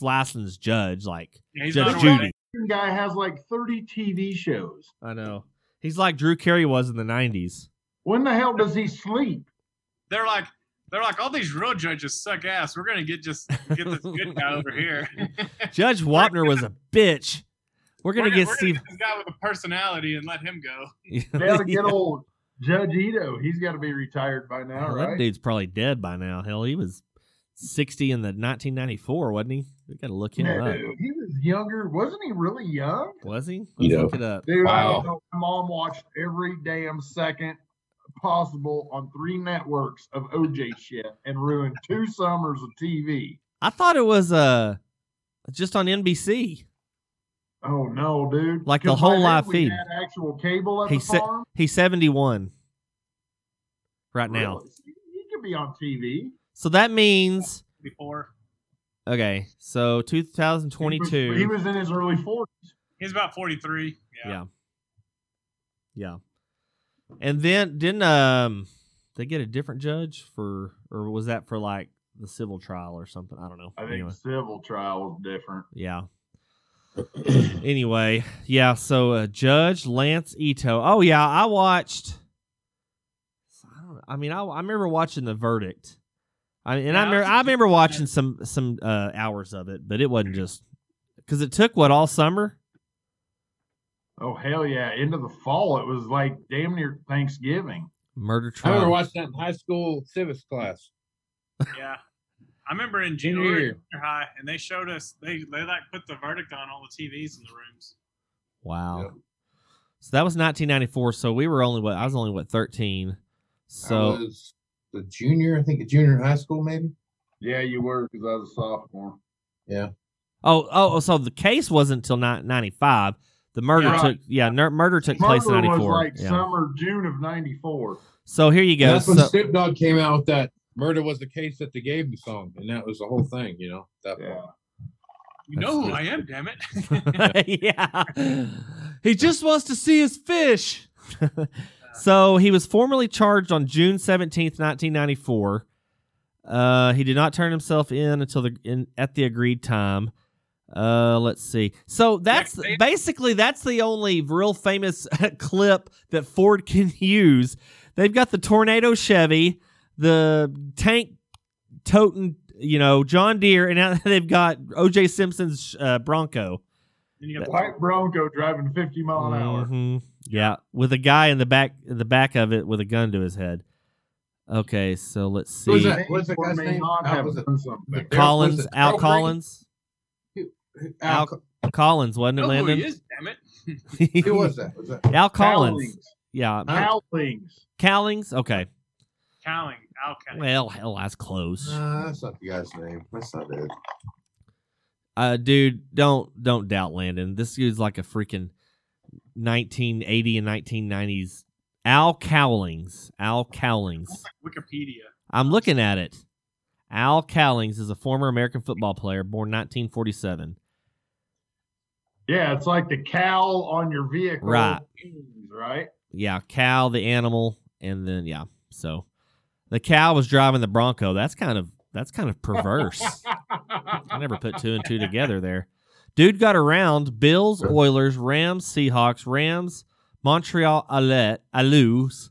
license judge like Yeah, Judge Judy. guy has like 30 TV shows. I know. He's like Drew Carey was in the '90s. When the hell does he sleep? They're like they're like all these real judges suck ass. We're gonna get just get this good guy over here. Judge Wapner was a bitch. We're gonna We're get we're Steve. get this guy with a personality and let him go. They ought to get old Judge Ito. He's got to be retired by now, Well, right? That dude's probably dead by now. Hell, he was 60 in the 1994, wasn't he? We got to look him no, up. he was younger. Wasn't he really young? Was he? Let's Ito. look it up. Dude, I Wow. don't know. my mom watched every damn second possible on three networks of OJ shit and ruined two summers of TV. I thought it was uh just on NBC. Oh no, dude! Like the whole by then live feed. had actual cable at He the said farm. he's 71 right now. He could be on TV. So that means Before okay. So He was- 2022. He was in his early forties. he's about forty three. Yeah. Yeah. Yeah. And then didn't um they get a different judge for or was that for like the civil trial or something? I don't know. I think Anyway. civil trial was different. Yeah. Anyway, yeah. So uh, Judge Lance Ito. Oh yeah, I watched. I, don't, I mean, I, I remember watching the verdict. I and Yeah, I I remember was I remember watching some some uh, hours of it, but it wasn't just because it took what all summer. Oh hell yeah! Into the fall, it was like damn near Thanksgiving. Murder I trial. remember watching that in high school civics class. Yeah. I remember in Junior junior, year. high, and they showed us they they like put the verdict on all the TVs in the rooms. Wow. Yep. So that was 1994. So we were only what I was only what 13. So I was the junior, I think a junior in high school, maybe. Yeah, you were because I was a sophomore. Yeah. oh oh, oh so the case wasn't until 95. The murder Yeah. took yeah ner- murder took place in Murder 94. was like yeah. summer, June of '94. So here you go. That's when So, Snoop Dogg came out with that "Murder Was the Case That They Gave Me" song, and that was the whole thing. You know that. Yeah. part. You know who I am, damn it. yeah. He just wants to see his fish. so he was formally charged on June 17th, 1994. Uh, he did not turn himself in until the in, at the agreed time. Uh, let's see. So that's basically that's the only real famous clip that Ford can use. They've got the tornado Chevy, the tank toting, you know, John Deere, and now they've got OJ Simpson's uh, Bronco. And you got the- White Bronco driving 50 mile an hour. Mhm. Yeah, with a guy in the back in the back of it with a gun to his head. Okay, so let's Who was see. that? What's that Or guy's name? Al- was it- done Collins, was it Al Collins, Al, Al- Collins, wasn't it, know Landon? he is, damn it. who was that? Was that? Al Collins. Cowlings. Yeah, Cowlings. Cowlings. Okay. Cowling, Al Cowling. Well, hell, that's close. Nah, that's not the guy's name. That's not it. Uh, dude, don't don't doubt Landon. This dude's like a freaking 1980 and 1990s. Al Cowlings. Al Cowlings. Wikipedia. I'm looking at it. Al Cowlings is a former American football player, born 1947. Yeah, it's like the cowl on your vehicle. Right. Right. Yeah, cow, the animal, and then yeah. So the cow was driving the Bronco. That's kind of that's kind of perverse. I never put two and two together there. Dude got around Bills, Oilers, Rams, Seahawks, Rams, Montreal Alouette, Alouettes,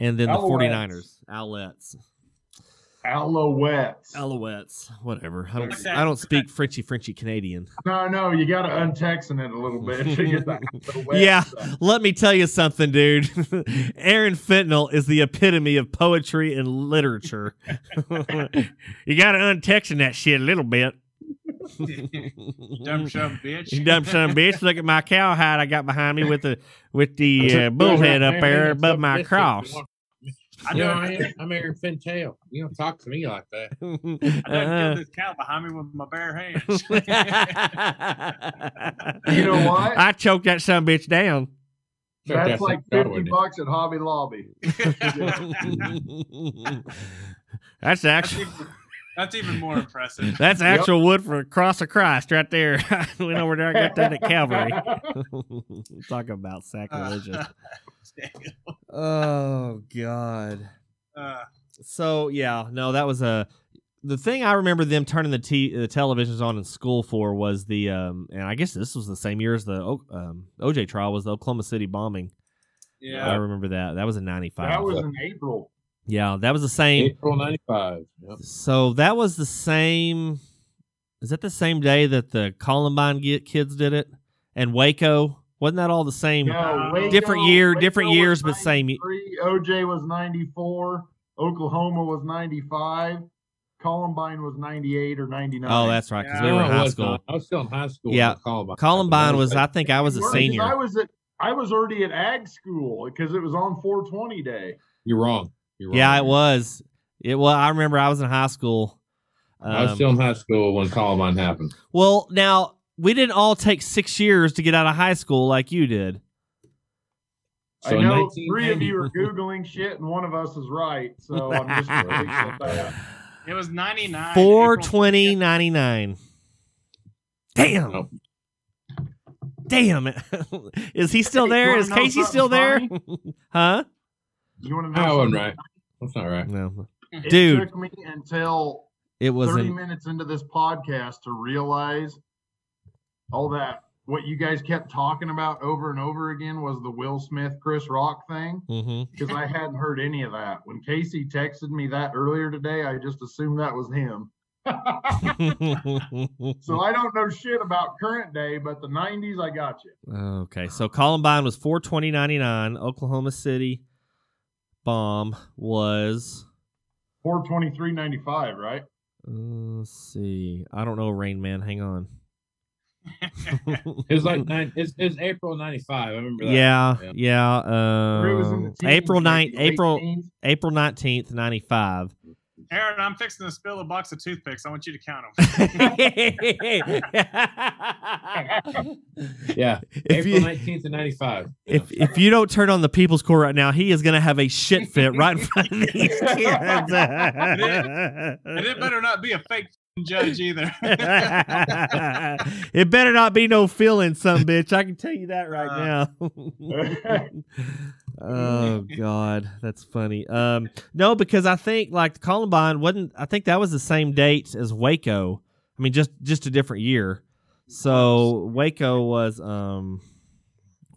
and then the Alouettes. 49ers. Outlets. Alouettes. Alouettes. Whatever. I don't I don't speak Frenchy Frenchy Canadian. no, no, you got to untexan it a little bit to get that Yeah. stuff. Let me tell you something, dude. Aaron Fentanyl is the epitome of poetry and literature. you got to untext that shit a little bit. Dumb shove bitch. You dumb son bitch. Look at my cowhide I got behind me with the with the uh, bullhead up there above my cross. I You know, don't, I am, I'm Aaron Fintail. You don't talk to me like that. I done Uh-huh. killed this cow behind me with my bare hands. You know what? I choked that son of a bitch down. Except That's like 50 bucks at Hobby Lobby. That's That's actually even, that's even more impressive. that's actual wood for a cross of Christ right there. Went over there, I got that at Calvary. Talk about sacrilegious. oh God. Uh, So yeah, no, that was a the thing I remember them turning the t- the televisions on in school for was the um and I guess this was the same year as the O- um, OJ trial was the Oklahoma City bombing. Yeah, I remember that. That was in '95. That was in April. yeah, that was the same. April '95. Yep. So that was the same. Is that the same day that the Columbine get kids did it and Waco? Wasn't that all the same? No, Waco- different year, Waco different was years, but same. y- 93, OJ was 94. Oklahoma was 95. Columbine was 98 or 99. Oh, that's right, because we were in high school. not. I was still in high school. Yeah. Columbine. Columbine was, I think, I was a You were, 'cause senior. I was at I was already at ag school because it was on 420 day. You're wrong. You're wrong. Yeah, it was. It well, I remember I was in high school. I was Um, still in high school when Columbine happened. well, now we didn't all take six years to get out of high school like you did. I So in know 1990 three of you are googling shit and one of us is right, so I'm just gonna leave it at that. It was 99. Four April twenty 20th. ninety nine. Damn. Nope. Damn. Is he still Hey, there? you Is Casey still there? huh? You want to know? I wasn't right. That's not right. No. It Dude. It took me until It wasn't. minutes into this podcast to realize all that what you guys kept talking about over and over again was the Will Smith Chris Rock thing because I hadn't heard any of that. When Casey texted me that earlier today, I just assumed that was him. So I don't know shit about current day, but the 90s, I got you. okay. So Columbine was four twenty ninety nine. Oklahoma City bomb was 423.95, right? uh, let's see. I don't know Rain Man. Hang on. It was like nine. It's, it's April '95. I remember that. yeah, Yeah. yeah. Or was in Um, teens, April maybe ninth, April. April nineteenth, ninety five. Aaron, I'm fixing to spill a box of toothpicks. I want you to count them. Yeah. if April you 19th of '95. if if you don't turn on the People's Court right now, he is gonna have a shit fit right in front of these kids. and it better not be a fake judge either. it better not be no feeling some bitch. I can tell you that right Uh. now. oh God, that's funny. Um, no, because I think like Columbine wasn't. I think that was the same date as Waco. I mean, just just a different year. So Waco was um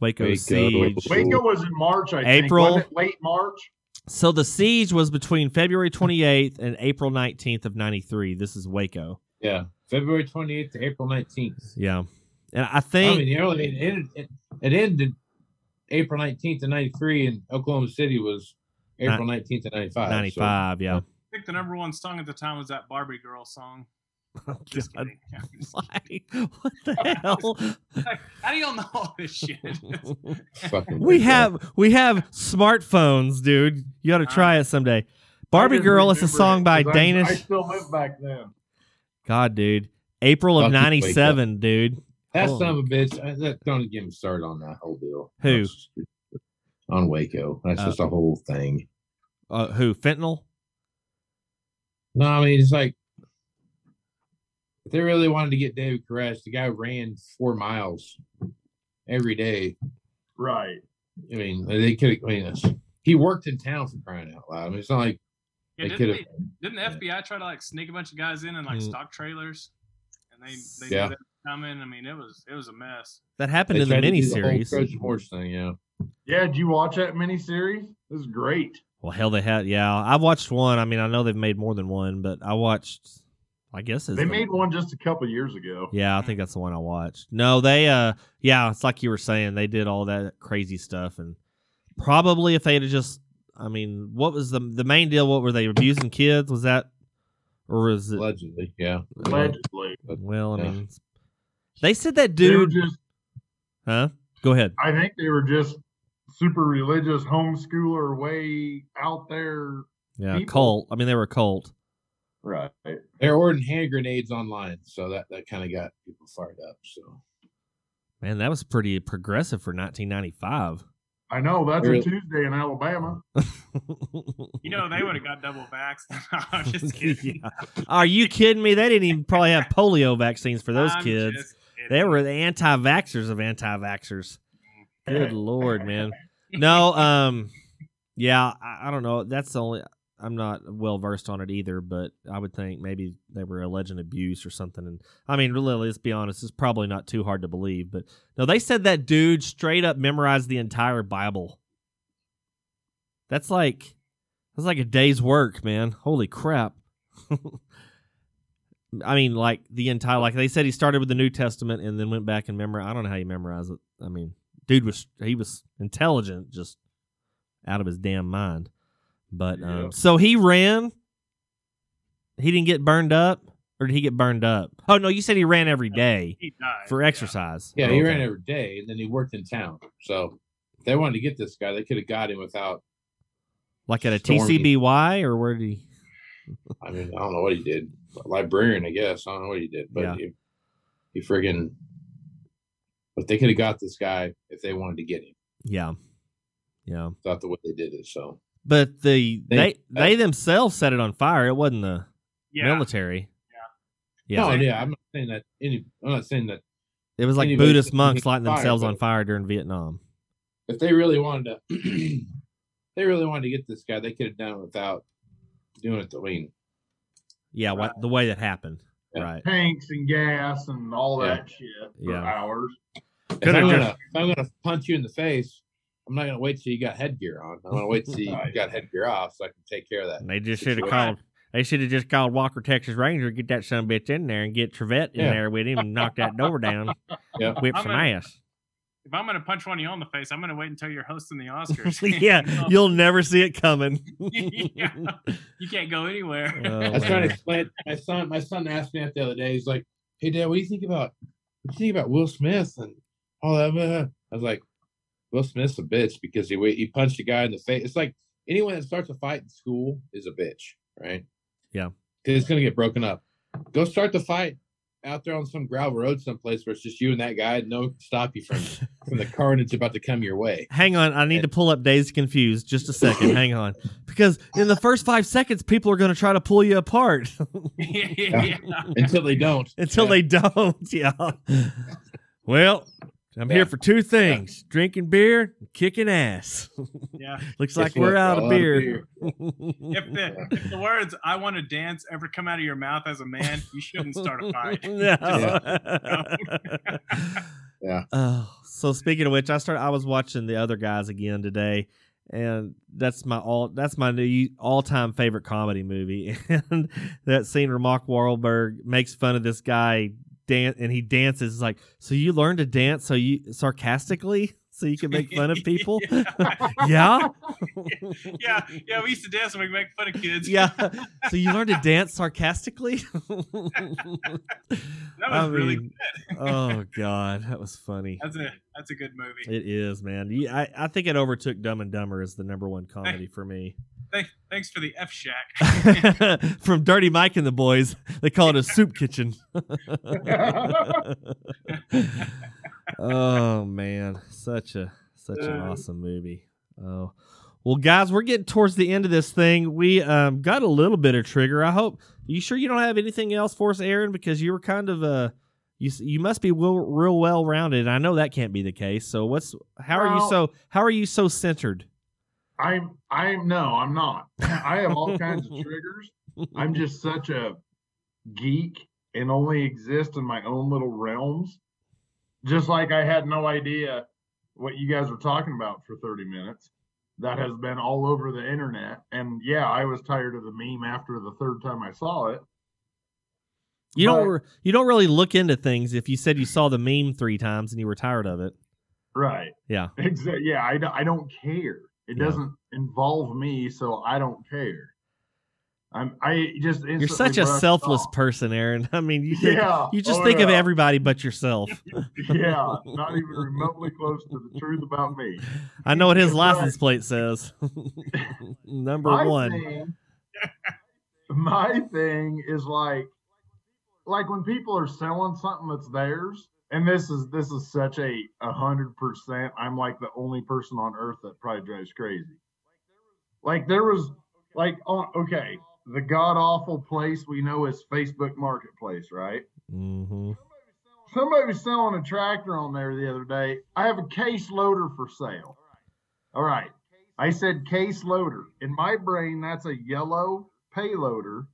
Waco, Waco, siege. Waco was in March, I think. April. Late March? So the siege was between February 28th and April 19th of 93. This is Waco. Yeah. February 28th to April 19th. Yeah. And I think I mean, you know, it ended, it, it ended April 19th of 93, and Oklahoma City was April 19th of 95. so- 95, yeah. I think the number one song at the time was that Barbie girl song. Oh, Just God. kidding. Just- Why? What the hell? Like, how do y'all know all this shit? we have we have smartphones, dude. You ought to try it someday. Barbie Girl is a song by by 'cause I- I Danish. still lived back then. God, dude. April of Fuck you, Waco. 97, dude. That Oh. son of a bitch. uh, That, don't get me started on that whole deal. Who? On Waco. That's Uh, just a whole thing. Uh, who? Fentanyl? No, I mean it's like if they really wanted to get David Koresh, the guy ran four miles every day. Right. I mean, they could. I mean, it's- he worked in town for crying out loud. I mean, it's not like Yeah, they could have. didn't the FBI try to like sneak a bunch of guys in and like Mm. stock trailers? And they they Yeah. knew that was coming. I mean, it was it was a mess. That happened They in the tried to do whole miniseries. Trojan horse thing. Yeah. Yeah, did you watch that miniseries? It was great. Well, hell, they had. Yeah, I've watched one. I mean, I know they've made more than one, but I watched. I guess it's They the- made one just a couple years ago. Yeah, I think that's the one I watched. No, they. uh Yeah, it's like you were saying. They did all that crazy stuff, and probably if they'd have just. I mean, what was the the main deal? What were they abusing kids? Was that, or was it? Allegedly, yeah. Allegedly. Well, I Yeah. mean, they said that They were dude. just Huh? Go ahead. I think they were just super religious homeschooler way out there. Yeah, People- cult. I mean, they were a cult. Right. They're ordering hand grenades online, so that that kind of got people fired up. So Man, that was pretty progressive for 1995. I know that's Really? a Tuesday in Alabama. You know, they would have got double vaxxed. I'm just kidding. Yeah. Are you kidding me? They didn't even probably have polio vaccines for those I'm kids. They were the anti-vaxxers of anti-vaxxers. Good lord, man. No, um, yeah, I, I don't know. That's the only. I'm not well versed on it either, but I would think maybe they were alleging abuse or something. And I mean, really, let's be honest, it's probably not too hard to believe. But no, they said that dude straight up memorized the entire Bible. That's like that's like a day's work, man. Holy crap. I mean, like the entire like they said he started with the New Testament and then went back and memorized. I don't know how you memorize it. I mean, dude was he was intelligent, just out of his damn mind. But um, Yeah. so he ran. He didn't get burned up, or did he get burned up? Oh no, you said he ran every day He died. for exercise. Yeah, he Okay. ran every day, and then he worked in town. So if they wanted to get this guy, they could have got him without. like at a Stormy. TCBY or where did he? I mean, I don't know what he did. Librarian, I guess. I don't know what he did, but Yeah. he, he friggin'. But they could have got this guy if they wanted to get him. Yeah, yeah. Thought the way they did it. So But the they They- uh, they, themselves set it on fire. It wasn't the Yeah. military. Yeah. Yeah. no, yeah, I'm not saying that. Any, I'm not saying that It was like Buddhist monks lighting fire, themselves on fire during Vietnam. if they really wanted to, they really wanted to get this guy, they could have done it without doing it. I mean, Yeah, what the way that happened. Yeah. Right. Tanks and gas and all Yeah. that shit for Yeah. hours. if I'm, gonna, if I'm gonna punch you in the face, I'm not gonna wait till you got headgear on. I'm gonna wait till you got headgear off so I can take care of that. And they just should have called. They should have just called Walker Texas Ranger, get that son of a bitch in there, and get Trivette in Yeah. there with him and knock that door down, Yeah. whip I'm some gonna- ass. If I'm gonna punch one of you on the face, I'm gonna wait until you're hosting the Oscars. yeah, you'll never see it coming. Yeah. you can't go anywhere. Oh, I was trying to explain. My son, my son asked me that the other day. He's like, "Hey, Dad, what do you think about what do you think about Will Smith and all that?" I was like, "Will Smith's a bitch because he he punched a guy in the face. It's like anyone that starts a fight in school is a bitch, right? Yeah. because it's gonna get broken up. Go start the fight out there on some gravel road someplace where it's just you and that guy. No stop you from from the carnage about to come your way. Hang on, I need to pull up Dazed Confused just a second. Hang on, because in the first five seconds, people are going to try to pull you apart yeah. Until they don't. until Yeah. they don't. Yeah. Well, I'm here for two things: drinking beer, and kicking ass. Yeah. Looks Guess like we're what? out of lot of beer. If the, if the words "I want to dance" ever come out of your mouth as a man, you shouldn't start a fight. no. Yeah. Oh, so speaking of which, I started. I was watching the other guys again today, and that's my all. That's my new all-time favorite comedy movie. And that scene where Mark Wahlberg makes fun of this guy dance, and he dances. It's like, so you learned to dance, so you sarcastically, so you can make fun of people. yeah, yeah, yeah. We used to dance and we make fun of kids. yeah. So you learned to dance sarcastically. that was I really mean, oh god, that was funny. That's a that's a good movie. It is, man. You- I, I think it overtook Dumb and Dumber as the number one comedy for me. Thank, thanks for the F Shack. From Dirty Mike and the Boys, they call it a soup kitchen. Oh man, such a such an awesome movie. Oh. Well, guys, we're getting towards the end of this thing. We um, got a little bit of trigger. I hope. you sure you don't have anything else for us, Aaron? Because you were kind of uh, you you must be real, real well rounded. I know that can't be the case. So what's how are you so how are you so centered? I'm I'm no, I'm not. I have all kinds of triggers. I'm just such a geek and only exist in my own little realms. Just like I had no idea what you guys were talking about for 30 minutes. That has been all over the internet. And yeah, I was tired of the meme after the third time I saw it. You don't re- you don't really look into things if you said you saw the meme three times and you were tired of it. Right. Yeah. Exactly. Yeah, I, don't- I don't care. It Yeah. doesn't involve me, so I don't care. I'm I just You're such a selfless off. person, Aaron. I mean, you think, Yeah. you just Oh, think of everybody but yourself. yeah, not even remotely close to the truth about me. I know what his license plate says. Number my one. Thing, my thing is like, like when people are selling something that's theirs, and this is this is such a a hundred percent. I'm like the only person on earth that probably drives crazy. Like there was like on okay, the god awful place we know is Facebook Marketplace, right? hmm Somebody was selling a tractor on there the other day. I have a case loader for sale. All right. I said case loader. In my brain, that's a yellow payloader.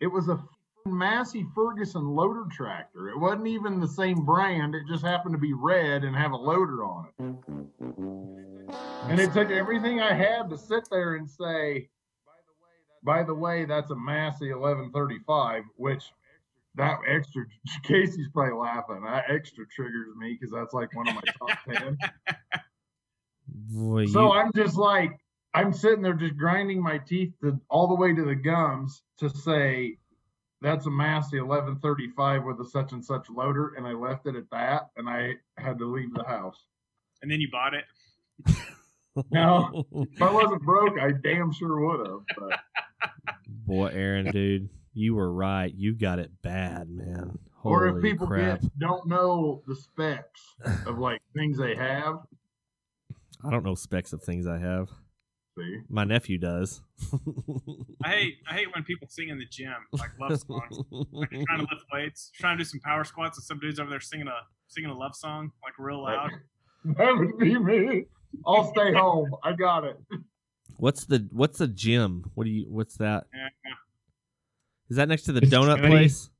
It was a, it was a Massey Ferguson loader tractor. It wasn't even the same brand. It just happened to be red and have a loader on it. And it took everything I had to sit there and say, by the way, that's a Massey 1135, which that extra Casey's probably laughing. That extra triggers me because that's like one of my top 10. Boy, So you- I'm just like, I'm sitting there just grinding my teeth to, all the way to the gums to say, that's a Massey 1135 with a such and such loader. And I left it at that. And I had to leave the house. And then you bought it. No, if I wasn't broke, I damn sure would have. But Boy, Aaron, dude, you were right. You got it bad, man. Holy or if people crap. get, don't know the specs of like things they have, I don't know specs of things I have. see, My nephew does. I hate I hate when people sing in the gym like love songs. Like you're trying to lift weights, trying to do some power squats, and some dude's over there singing a singing a love song like real loud. that would be me. I'll stay home. I got it. What's the what's the gym? What do you what's that? Yeah, Is that next to the It's donut shiny. place?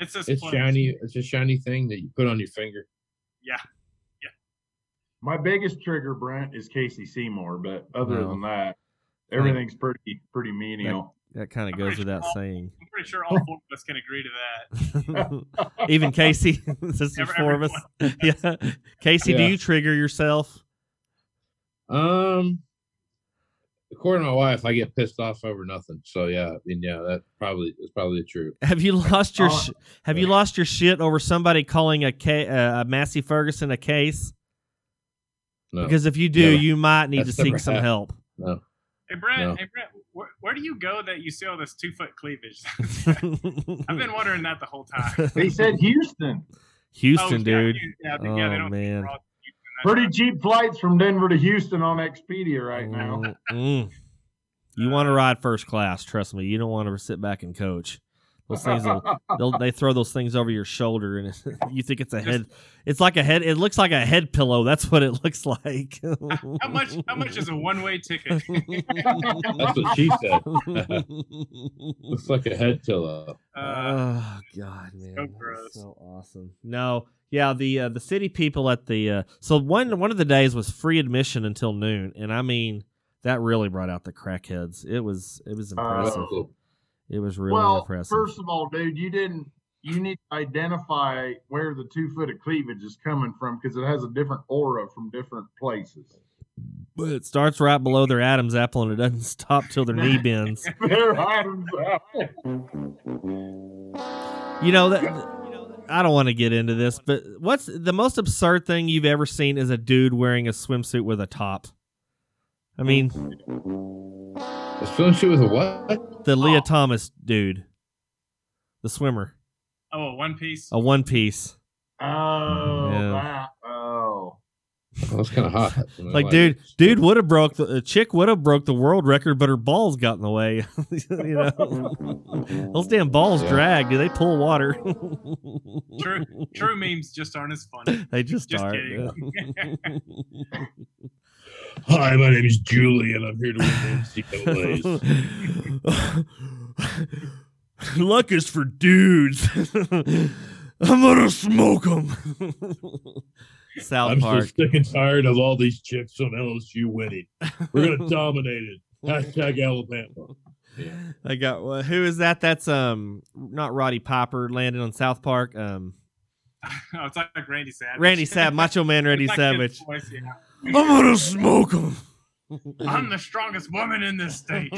it's just It's place. shiny. It's a shiny thing that you put on your finger. Yeah, Yeah. My biggest trigger, Brent, is Casey Seymour. But other Well, than that, everything's pretty pretty menial. That kind of goes without sure- saying. I'm pretty sure all four of us can agree to that. Even Casey, this is four of us. Yeah, Casey, do you trigger yourself? Um, according to my wife, I get pissed off over nothing. So yeah, I mean, yeah, that probably is probably true. Have you lost your Oh, sh- Have you lost your shit over somebody calling a ca- uh, a Massey Ferguson a case? No, Because if you do, Never. you might need to seek some happened. help. no. Hey Brent, No. hey Brent, where, where do you go that you see all this two foot cleavage? I've been wondering that the whole time. They said Houston. Houston, Oh, dude. Yeah, yeah, Oh, they don't man. Raw- Pretty cheap flights from Denver to Houston on Expedia right now. Mm, mm. You want to ride first class? Trust me. You don't want to sit back and coach. Those things, will, they'll, they throw those things over your shoulder, and you think it's a head. It's like a head. It looks like a head pillow. That's what it looks like. How much? How much is a one way ticket? That's what she said. Looks like a head pillow. Uh, oh God, man, so gross. so awesome. No, yeah, the uh, the city people at the uh, so one one of the days was free admission until noon, and I mean that really brought out the crackheads. It was it was impressive. Oh, it was really well, impressive. first of all, dude, you didn't. You need to identify where the two foot of cleavage is coming from because it has a different aura from different places. But it starts right below their Adam's apple and it doesn't stop till their knee bends. They're Adam's apple. You know that I don't want to get into this, but what's the most absurd thing you've ever seen is a dude wearing a swimsuit with a top? I mean, A swimsuit with a what? the Lia oh. Thomas dude, the swimmer, oh, a one piece. a one piece. Oh, Yeah. that. Oh. Well, that's kind of hot. I Like, dude, dude would have broke the a chick would have broke the world record, but her balls got in the way. you know, those damn balls Yeah. drag. Do they pull water? True, true memes just aren't as funny. they just, Just are. kidding. yeah. Hi, my name is Julie, and I'm here to win NCAA's. Luck is for dudes. I'm gonna smoke them. South I'm so Park. sick and tired of all these chicks on LSU winning. We're gonna dominate it. Hashtag Alabama. I got well, who is that? That's um not Roddy Piper landed on South Park. Um oh, it's like Randy Savage. Randy Savage, Macho Man Randy like Savage. voice, yeah. I'm gonna smoke him. I'm the strongest woman in this state.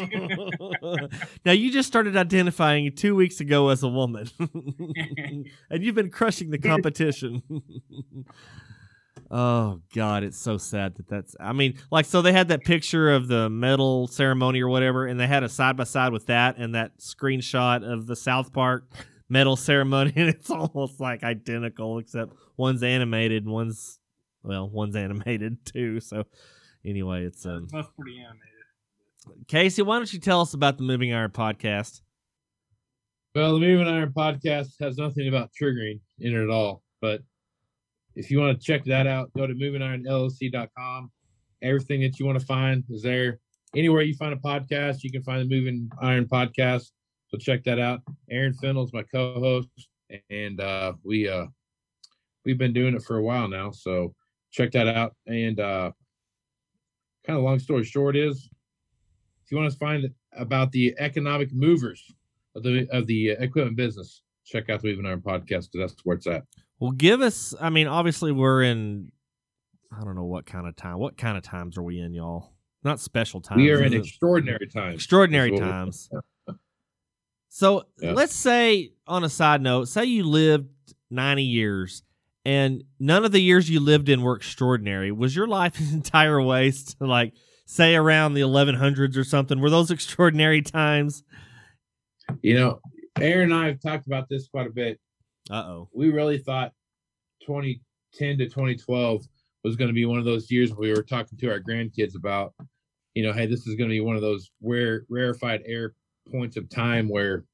now you just started identifying two weeks ago as a woman, and you've been crushing the competition. Oh God, it's so sad that that's. I mean, like, so they had that picture of the medal ceremony or whatever, and they had a side by side with that and that screenshot of the South Park medal ceremony, and it's almost like identical, except one's animated and one's well, one's animated too. So anyway, it's um. Both pretty animated. Casey, why don't you tell us about the Moving Iron podcast? Well, the Moving Iron podcast has nothing about triggering in it at all. But if you want to check that out, go to movingironllc.com everything that you want to find is there. Anywhere you find a podcast, you can find the Moving Iron podcast. So check that out. Aaron Fennell Fennell's my co-host, and uh, we uh, we've been doing it for a while now. So check that out. And uh, kind of long story short is, if you want to find about the economic movers of the of the equipment business, check out the Moving Iron podcast because that's where it's at. Well, give us. I mean, obviously, we're in. I don't know what kind of time. What kind of times are we in, y'all? Not special times. We are in extraordinary times. extraordinary That's what we- times. So Yeah. let's say, on a side note, say you lived 90 years and none of the years you lived in were extraordinary. Was your life an entire waste? Like, say around the 1100s or something? Were those extraordinary times? You know, Aaron and I have talked about this quite a bit. Uh oh. We really thought 2010 to 2012 was going to be one of those years we were talking to our grandkids about. You know, hey, this is going to be one of those rare, rarefied air points of time where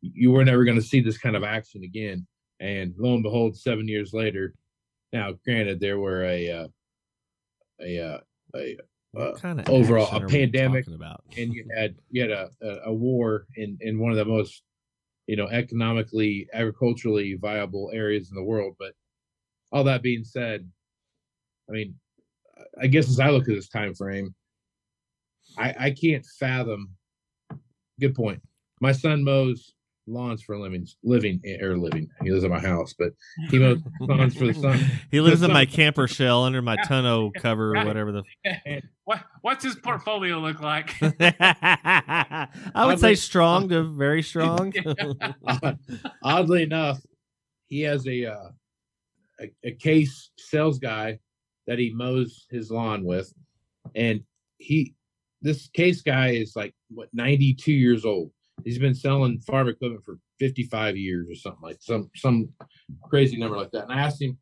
you were never going to see this kind of action again. And lo and behold, seven years later, now granted, there were a uh, a uh, a uh, What kind of overall a pandemic about? and you had you had a, a, a war in in one of the most you know economically agriculturally viable areas in the world but all that being said i mean i guess as i look at this time frame i i can't fathom good point my son mows lawns for a living living or living he lives at my house but he mows lawns for the sun He lives in my camper shell under my tonneau cover or whatever the. what what's his portfolio look like? I would say strong to very strong. oddly enough, he has a, uh, a a case sales guy that he mows his lawn with, and he this case guy is like what 92 years old. He's been selling farm equipment for 55 years or something like some some crazy number like that. And I asked him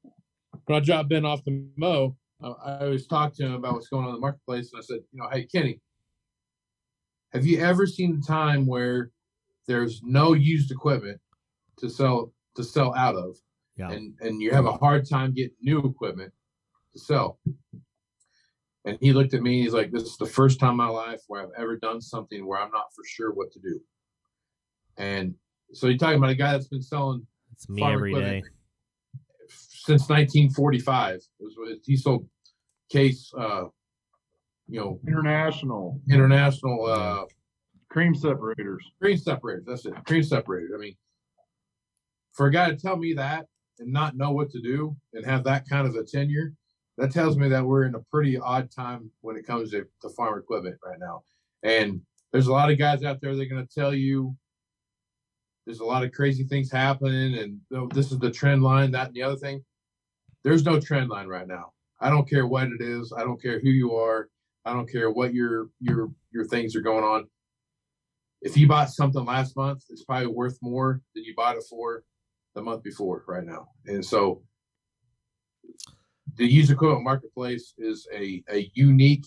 when I dropped Ben off the mow, I, I always talk to him about what's going on in the marketplace, and I said, you know, hey Kenny, have you ever seen a time where there's no used equipment to sell to sell out of Yeah. and and you have a hard time getting new equipment to sell and he looked at me and he's like this is the first time in my life where i've ever done something where i'm not for sure what to do and so you're talking about a guy that's been selling It's me farm every day. equipment since 1945 It was- he sold case uh you know International international uh cream separators. cream separators. That's it. Cream separators. I mean, for a guy to tell me that and not know what to do and have that kind of a tenure, that tells me that we're in a pretty odd time when it comes to, to farm equipment right now. And there's a lot of guys out there that are going to tell you there's a lot of crazy things happening and this is the trend line, that and the other thing. There's no trend line right now. I don't care what it is. I don't care who you are. I don't care what your your your things are going on if you bought something last month, it's probably worth more than you bought it for the month before right now. And so the used equipment marketplace is a, a unique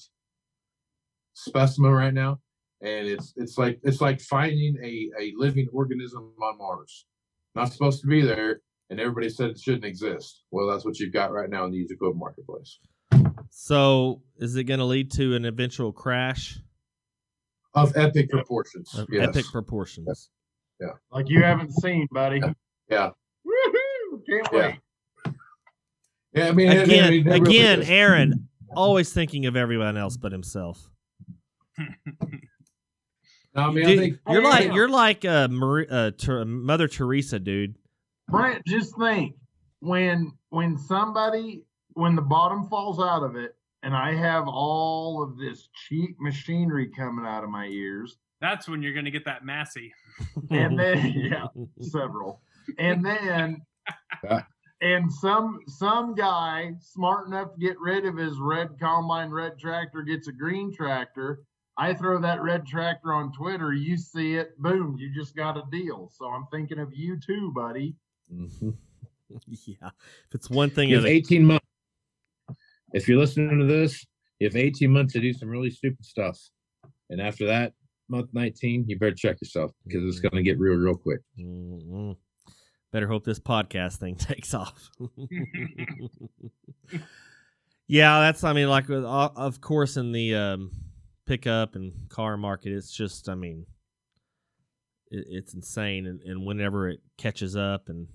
specimen right now. And it's it's like it's like finding a, a living organism on Mars. Not supposed to be there, and everybody said it shouldn't exist. Well, that's what you've got right now in the used equipment marketplace. So, is it going to lead to an eventual crash Of epic proportions. of yes. epic proportions? Yeah. Like you haven't seen, buddy. Yeah. Woohoo! Can't Yeah. wait. Yeah, I mean it- I Again, mean, it really again. Aaron, always thinking of everyone else but himself. No, I mean, I think you're like yeah. you're like uh, Marie, uh, Ter- Mother Teresa, dude. Brent, just think when when somebody when the bottom falls out of it, and I have all of this cheap machinery coming out of my ears, That's when you're gonna get that Massey. and then yeah, several, and then and some some guy smart enough to get rid of his red combine, red tractor gets a green tractor. I throw that red tractor on Twitter. You see it, boom! You just got a deal. So I'm thinking of you too, buddy. Yeah, if it's one thing, you is have 18 months. If you're listening to this, you have 18 months to do some really stupid stuff. And after that, month 19, you better check yourself because it's going to get real, real quick. Mm-mm. better hope this podcast thing takes off. Yeah, that's. I mean, like, with- uh, of course, in the um, pickup and car market, it's just. I mean, it, it's insane, and, and whenever it catches up and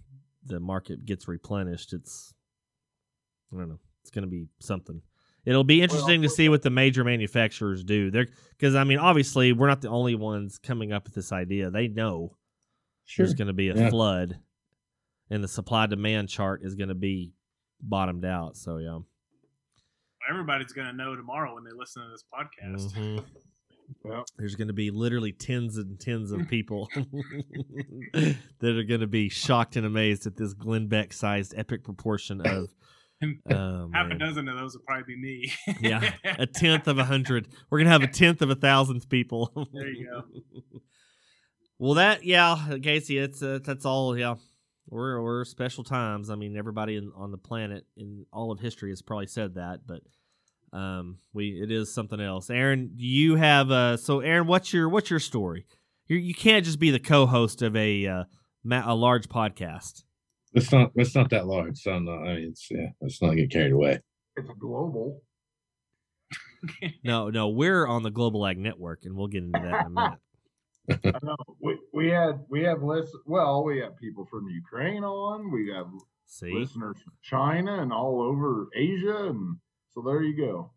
the market gets replenished, it's. I don't know. It's going to be something. It'll be interesting to see what the major manufacturers do. They're because I mean, obviously, we're not the only ones coming up with this idea. They know there's going to be a Yeah. flood, and the supply demand chart is going to be bottomed out. So yeah. Everybody's gonna know tomorrow when they listen to this podcast. Mhm. Yep. There's going to be literally tens and tens of people that are going to be shocked and amazed at this Glenn Beck sized epic proportion of. And Oh, Half a man. dozen of those will probably be me. Yeah, a tenth of a hundred. We're gonna have a tenth of a thousand people. There you go. well, that yeah, Casey, it's uh, that's all. Yeah, we're we're special times. I mean, everybody in, on the planet in all of history has probably said that, but um, we it is something else. Aaron, you have uh, so Aaron, what's your what's your story? You you can't just be the co-host of a uh, a large podcast. It's not. It's not that large. So I'm not. I mean, it's yeah. Let's not get carried away. It's global. No, no, we're on the Global Ag Network, and we'll get into that in a minute. I know. We we had we have list. Well, we have people from Ukraine on. We have See, listeners from China and all over Asia, and so there you go.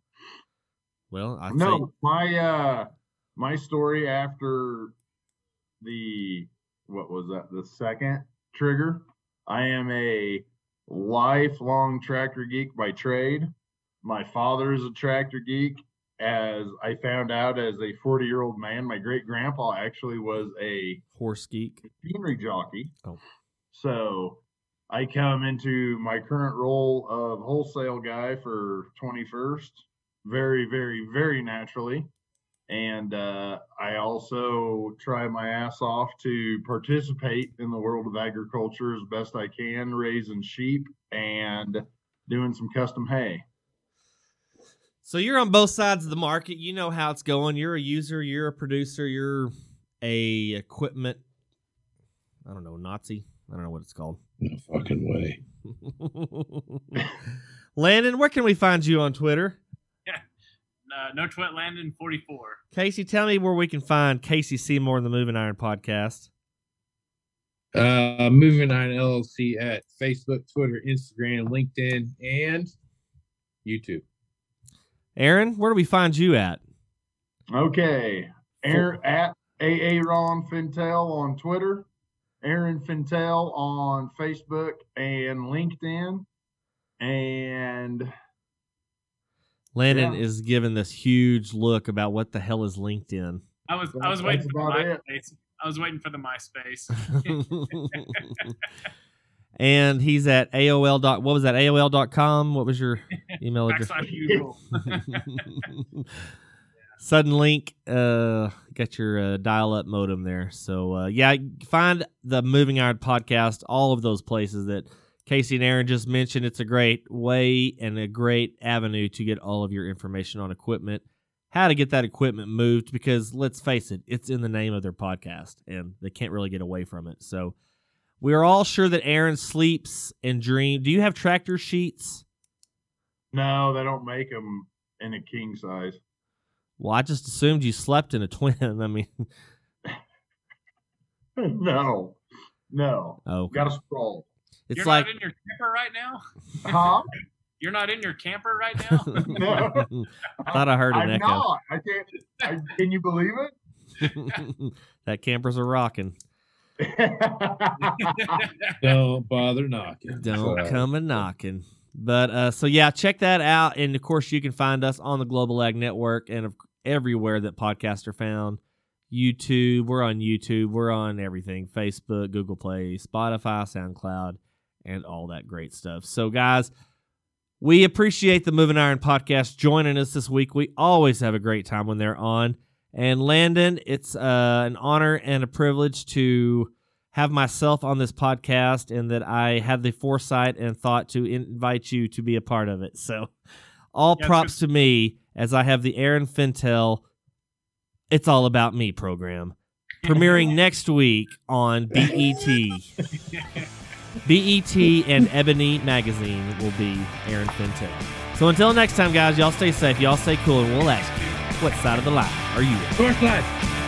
well, I no, say my uh my story after the what was that the second trigger. I am a lifelong tractor geek by trade. My father is a tractor geek. As I found out as a 40 year old man, my great grandpa actually was a horse geek. machinery jockey. Oh. So I come into my current role of wholesale guy for 21st very, very, very naturally. And uh, I also try my ass off to participate in the world of agriculture as best I can, raising sheep and doing some custom hay. So you're on both sides of the market. You know how it's going. You're a user. You're a producer. You're a equipment. I don't know Nazi. I don't know what it's called. No fucking way. Landon, where can we find you on Twitter? Uh, no twit Landon 44. Casey, tell me where we can find Casey Seymour and the Moving Iron Podcast. Uh, Moving Iron LLC at Facebook, Twitter, Instagram, LinkedIn, and YouTube. Aaron, where do we find you at? Okay. Aaron at AA Ron Fintel on Twitter, Aaron Fintel on Facebook and LinkedIn. And Landon Yeah. is giving this huge look about what the hell is LinkedIn. I was I was waiting for the about it. MySpace. I was waiting for the MySpace. and he's at AOL dot what was that AOL dot com? What was your email address? Backslash usual. Suddenlink, uh, got your uh, dial-up modem there. So uh, yeah, find the Moving Iron podcast, all of those places that Casey and Aaron just mentioned. It's a great way and a great avenue to get all of your information on equipment, how to get that equipment moved. Because let's face it, it's in the name of their podcast, and they can't really get away from it. So we are all sure that Aaron sleeps and dreams. Do you have tractor sheets? no, they don't make them in a king size. Well, I just assumed you slept in a twin. I mean, no, no. oh, Got to sprawl. it's You're like not in your camper right now. Huh? You're not in your camper right now. No. Thought I heard an I'm echo. not. I can't. I, can you believe it? that campers are rocking. Don't bother knocking. Don't So, come a knocking. But uh, so yeah, check that out, and of course you can find us on the Global Ag Network and of- everywhere that podcasts are found. YouTube, we're on YouTube, we're on everything: Facebook, Google Play, Spotify, SoundCloud, and all that great stuff. So guys, we appreciate the Moving Iron podcast joining us this week. We always have a great time when they're on. And Landon, it's uh, an honor and a privilege to have myself on this podcast and that I had the foresight and thought to invite you to be a part of it. So, all Yeah, props to me as I have the Aaron Fintel It's All About Me program premiering next week on BET. BET and Ebony Magazine will be Aaron Fintel. So until next time, guys, y'all stay safe, y'all stay cool, and we'll ask you, what side of the line are you? Source life.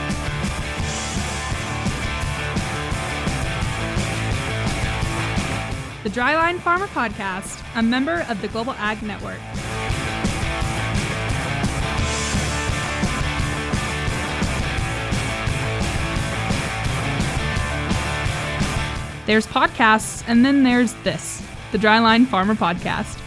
The Dryline Farmer Podcast, a member of the Global Ag Network. There's podcasts, and then there's this, the Dryline Farmer Podcast.